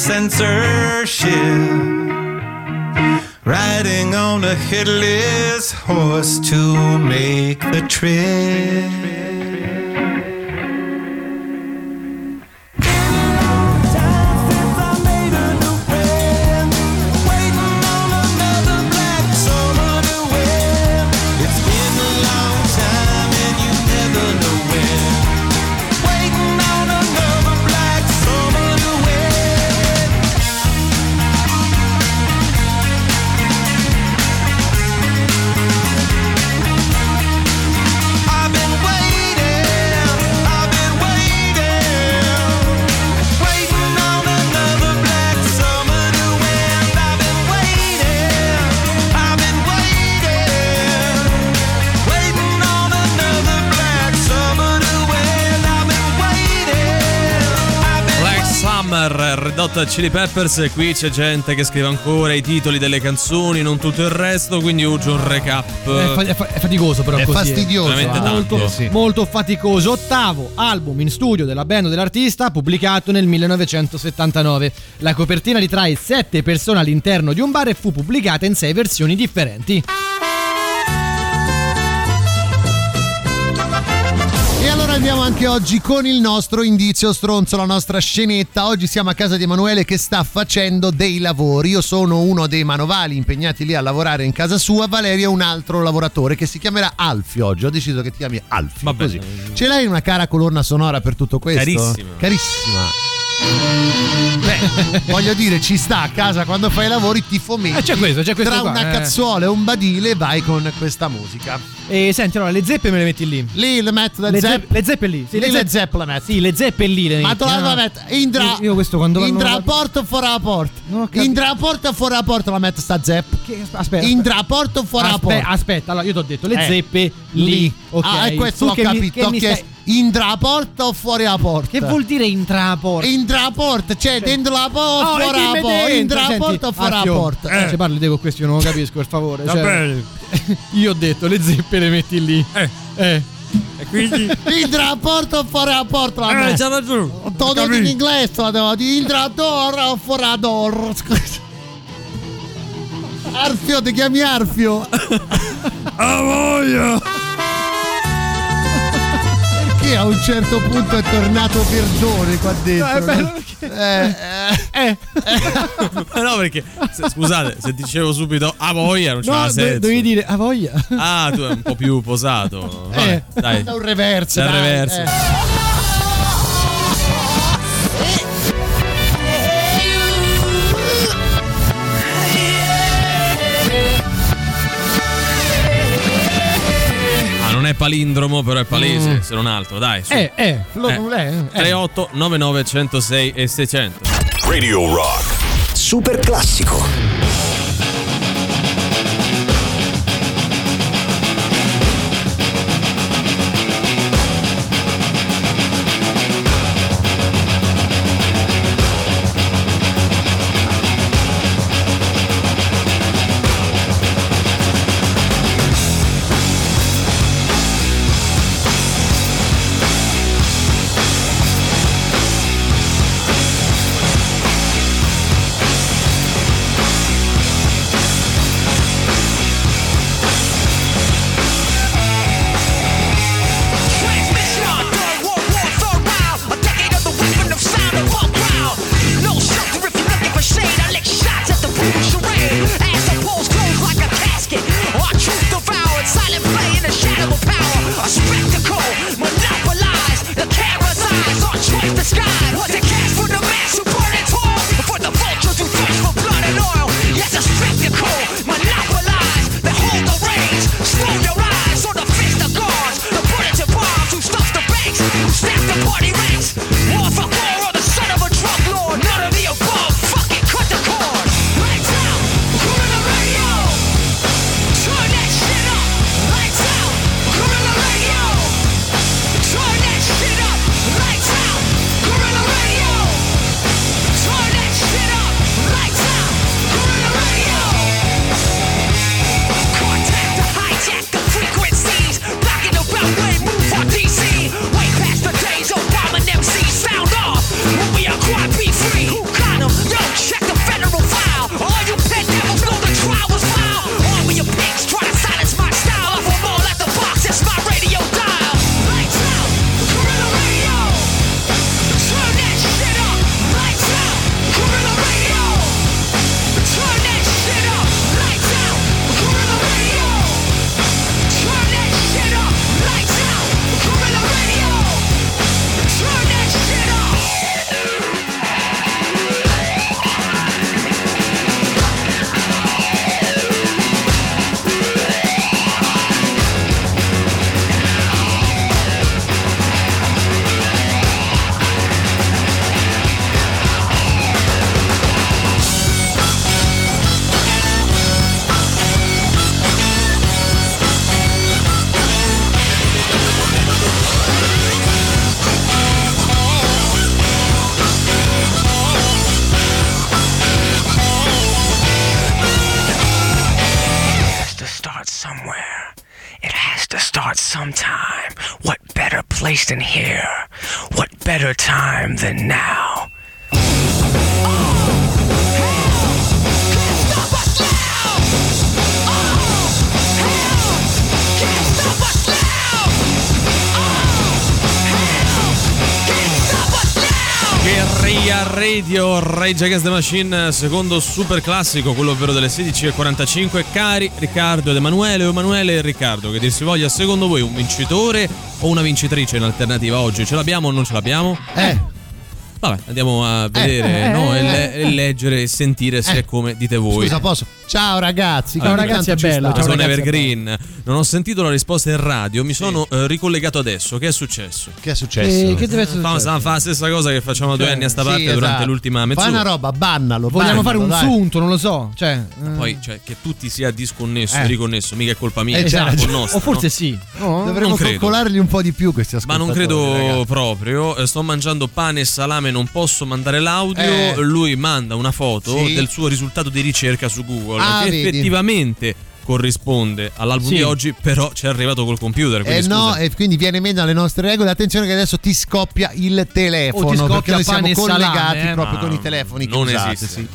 on Hot Chili Peppers, e qui c'è gente che scrive ancora i titoli delle canzoni, non tutto il resto, quindi uso un recap. È, fa- è fa- è faticoso però È così. fastidioso, Veramente eh. tanto. Molto, Sì. molto faticoso. Ottavo album in studio della band dell'artista, pubblicato nel 1979. La copertina ritrae sette persone all'interno di un bar e fu pubblicata in sei versioni differenti. Andiamo anche oggi con il nostro indizio stronzo, la nostra scenetta. Oggi siamo a casa di Emanuele che sta facendo dei lavori. Io sono uno dei manovali impegnati lì a lavorare in casa sua. Valerio è un altro lavoratore che si chiamerà Alfio oggi. Ho deciso che ti chiami Alfio. Bene. Così. Ce l'hai una cara colonna sonora per tutto questo? Carissima. Carissima. Beh, voglio dire, ci sta a casa quando fai i lavori, ti fomenti. Eh, c'è questo, c'è questo Tra qua, una eh. cazzuola e un badile vai con questa musica. E senti, allora le zeppe me le metti lì. Lì le metto da Le, zepp- zeppe, le zeppe lì. Sì, Lì le zeppe- zeppe le metto. Sì, le zeppe lì le Ma ah. la metto? In tra, Io, questo quando in vanno- tra la porta o fuori la porta? Non ho capito. In tra la porta o fuori la porta la metto sta zeppa? Che- aspetta. In tra la porta o fuori la Aspe- porta? Aspetta, allora io ti ho detto le Eh, zeppe lì. Ok. Ah, questo Tu l'ho capito. che ho chiesto, stai- In tra la porta o fuori la porta? Che vuol dire intra la porta? In tra la porta, cioè dentro la porta o Oh, fuori la porta? dentro, In tra la senti, porta o fuori la porta? Eh. Se parli te con questo io non lo capisco, per favore. Cioè. Io ho detto le zeppe le metti lì. Eh. Eh. E quindi. In tra la porta o fuori la porta la Eh, c'ha ragione. Ho detto in inglese la devo dire. In tra la torre o fuori la torre? Arfio, ti chiami Arfio? A voglia! Perché a un certo punto è tornato Verdone qua dentro? No, è bello no? Eh, eh. no, perché se- scusate, se dicevo subito a voglia non No, c'era do- senso. dovevi dire a voglia. Ah, tu è un po' più posato. Vabbè, Eh, dai. Da un reverso. C'è il dai, palindromo, però è palese, Mm. se non altro, dai. Su. Eh, eh, lo, eh, eh. 38 99 106 e 600. Radio Rock. Super classico. Rage Against the Machine, secondo super classico, quello ovvero delle 16.45. Cari Riccardo ed Emanuele, o Emanuele e Riccardo, che dir si voglia, secondo voi un vincitore o una vincitrice in alternativa oggi? Ce l'abbiamo o non ce l'abbiamo? Eh. Vabbè, andiamo a vedere eh, no? eh, e, le- eh. e leggere e sentire se è come dite voi. Scusa, posso? Ciao ragazzi. Allora, ogni tanto ci sta. Sono Evergreen. Non ho sentito la risposta in radio, mi sono eh, ricollegato adesso. Che è successo? Che è successo? Eh, che deve essere Fa, successo? fa la stessa cosa che facciamo da due anni a sta sì, parte durante esatto. l'ultima Fai mezz'ora. una roba, bannalo. Vogliamo fare un bannalo, dai. sunto, non lo so. Cioè, eh. Poi, cioè, che tu ti sia disconnesso Eh. e riconnesso, mica è colpa mia, Eh, è ragione. nostra. o forse no? sì. No? Dovremmo Non credo. coccolarli un po' di più questi Ma ascoltatori. non credo ragazzi. proprio. Eh, Sto mangiando pane e salame, non posso mandare l'audio. Eh. Lui manda una foto Sì. del suo risultato di ricerca su Google. Ah, che vedi. effettivamente corrisponde all'album Sì. di oggi, però ci è arrivato col computer. Eh Quindi no, scusa. e quindi viene meno alle nostre regole. Attenzione che adesso ti scoppia il telefono. O ti scoppia perché noi siamo e salame, collegati eh. proprio con i telefoni che non usate, esiste. sì.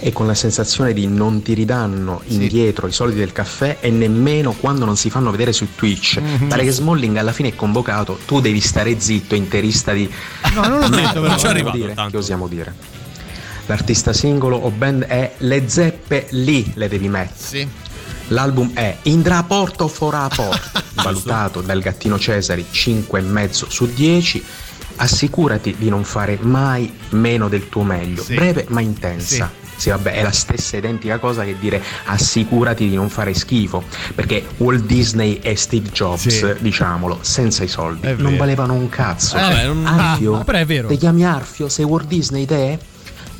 E con la sensazione di non ti ridanno indietro i soldi del caffè e nemmeno quando non si fanno vedere su Twitch. Mhm. Pare che Smalling alla fine è convocato, tu devi stare zitto, interista di... No, non l'ho detto. Non ci è arrivato dire, tanto. Che osiamo dire? L'artista singolo o band è Le Zeppe, lì le devi mettere. Sì. L'album è Indra Porto Fora Porto, valutato dal gattino Cesari 5,5 su 10. Assicurati di non fare mai meno del tuo meglio, Sì. breve ma intensa. Sì, vabbè, è la stessa identica cosa che dire assicurati di non fare schifo, perché Walt Disney e Steve Jobs, diciamolo, senza i soldi, non valevano un cazzo. Eh, vabbè, non- Arfio, ah, però è vero. Ti chiami Arfio? Sei Walt Disney te?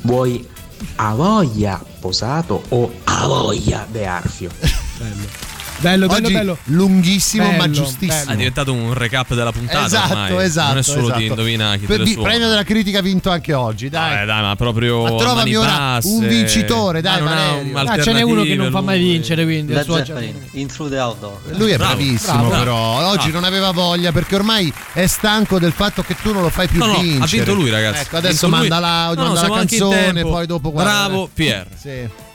Vuoi a voglia posato o a voglia de Arfio? Bello, bello, Oggi bello. lunghissimo ma Bello, giustissimo. È diventato un recap della puntata Esatto, ormai. esatto. Non è solo esatto. di indovina chi te Per di- suona. premio della critica vinto anche oggi, dai. Eh, dai, ma proprio. Ma trovami mani ora basse. un vincitore, dai, Ma Ah, ce n'è uno che non fa mai vincere, quindi. Il Zeppelin, Into the Outdoor. Lui è Bravo, bravissimo, bravo. però oggi Bravo. non aveva voglia perché ormai è stanco del fatto che tu non lo fai più No, no, vincere. ha vinto lui, ragazzi. Ecco, adesso vinto lui. manda la, No, manda la canzone, poi dopo guarda. Bravo, Pier. Sì.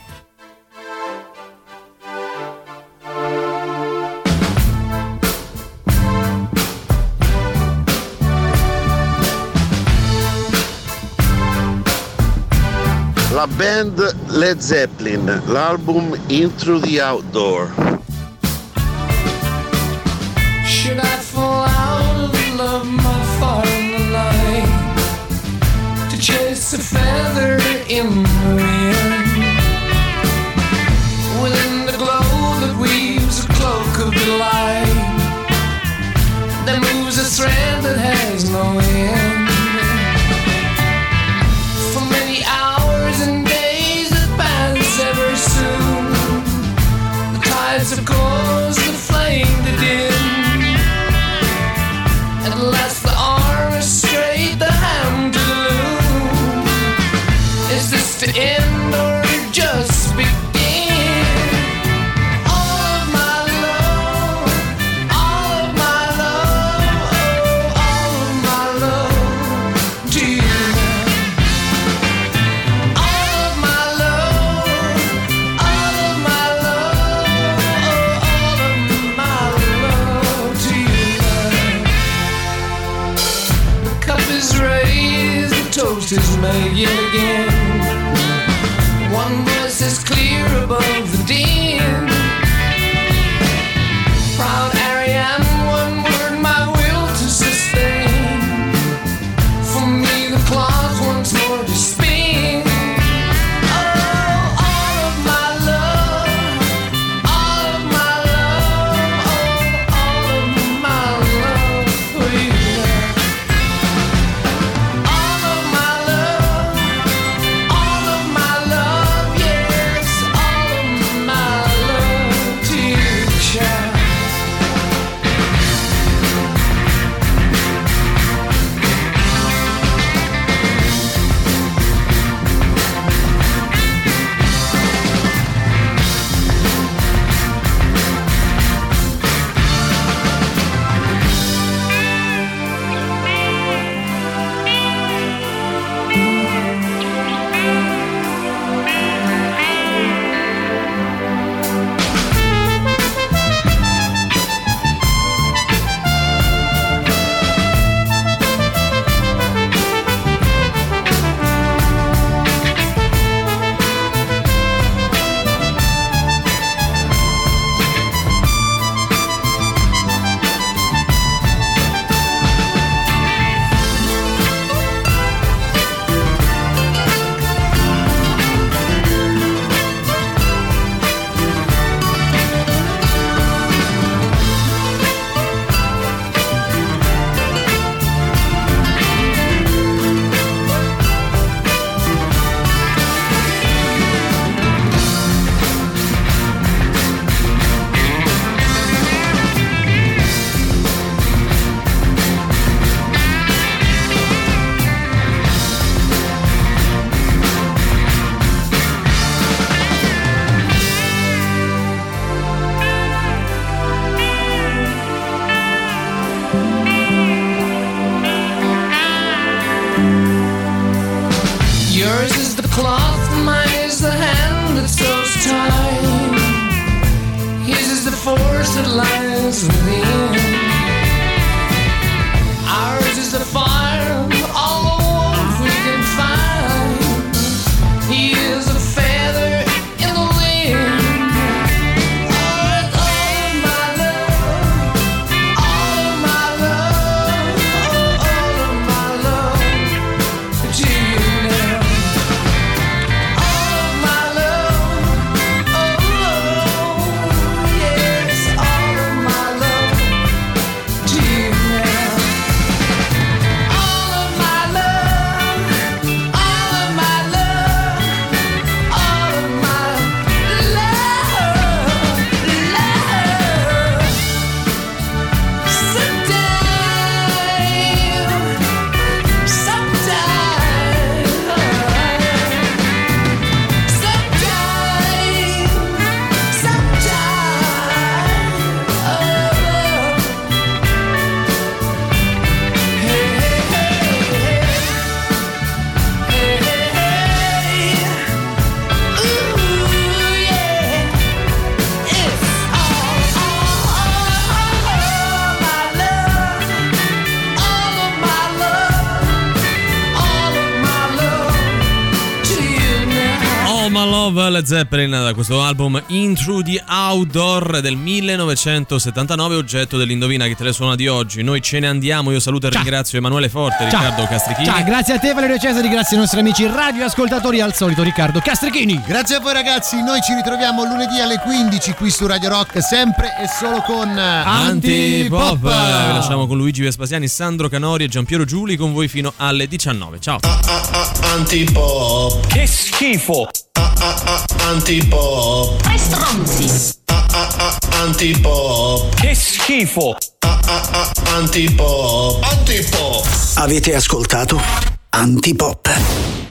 La band Led Zeppelin, l'album Into the Outdoor. Should I fall out of love my far in the line to chase a feather in the wind? Within the glow that weaves a cloak of delight, there moves a thread that has no end. Yeah. Led Zeppelin da questo album Into the Outdoor del 1979, oggetto dell'Indovina che te le suona di oggi. Noi ce ne andiamo, io saluto e ringrazio Emanuele Forte, Ciao. Riccardo Castrichini. Ciao, grazie a te Valerio Cesari, grazie ai nostri amici radioascoltatori al solito Riccardo Castrichini. Grazie a voi ragazzi, noi ci ritroviamo lunedì alle 15 qui su Radio Rock, sempre e solo con Antipop. Vi lasciamo con Luigi Vespasiani, Sandro Canori e Giampiero Giuli con voi fino alle 19. Ciao. Antipop. Che schifo. Antipop. Tre stronzi. Antipop. Che schifo. Antipop. Antipop. Avete ascoltato Antipop.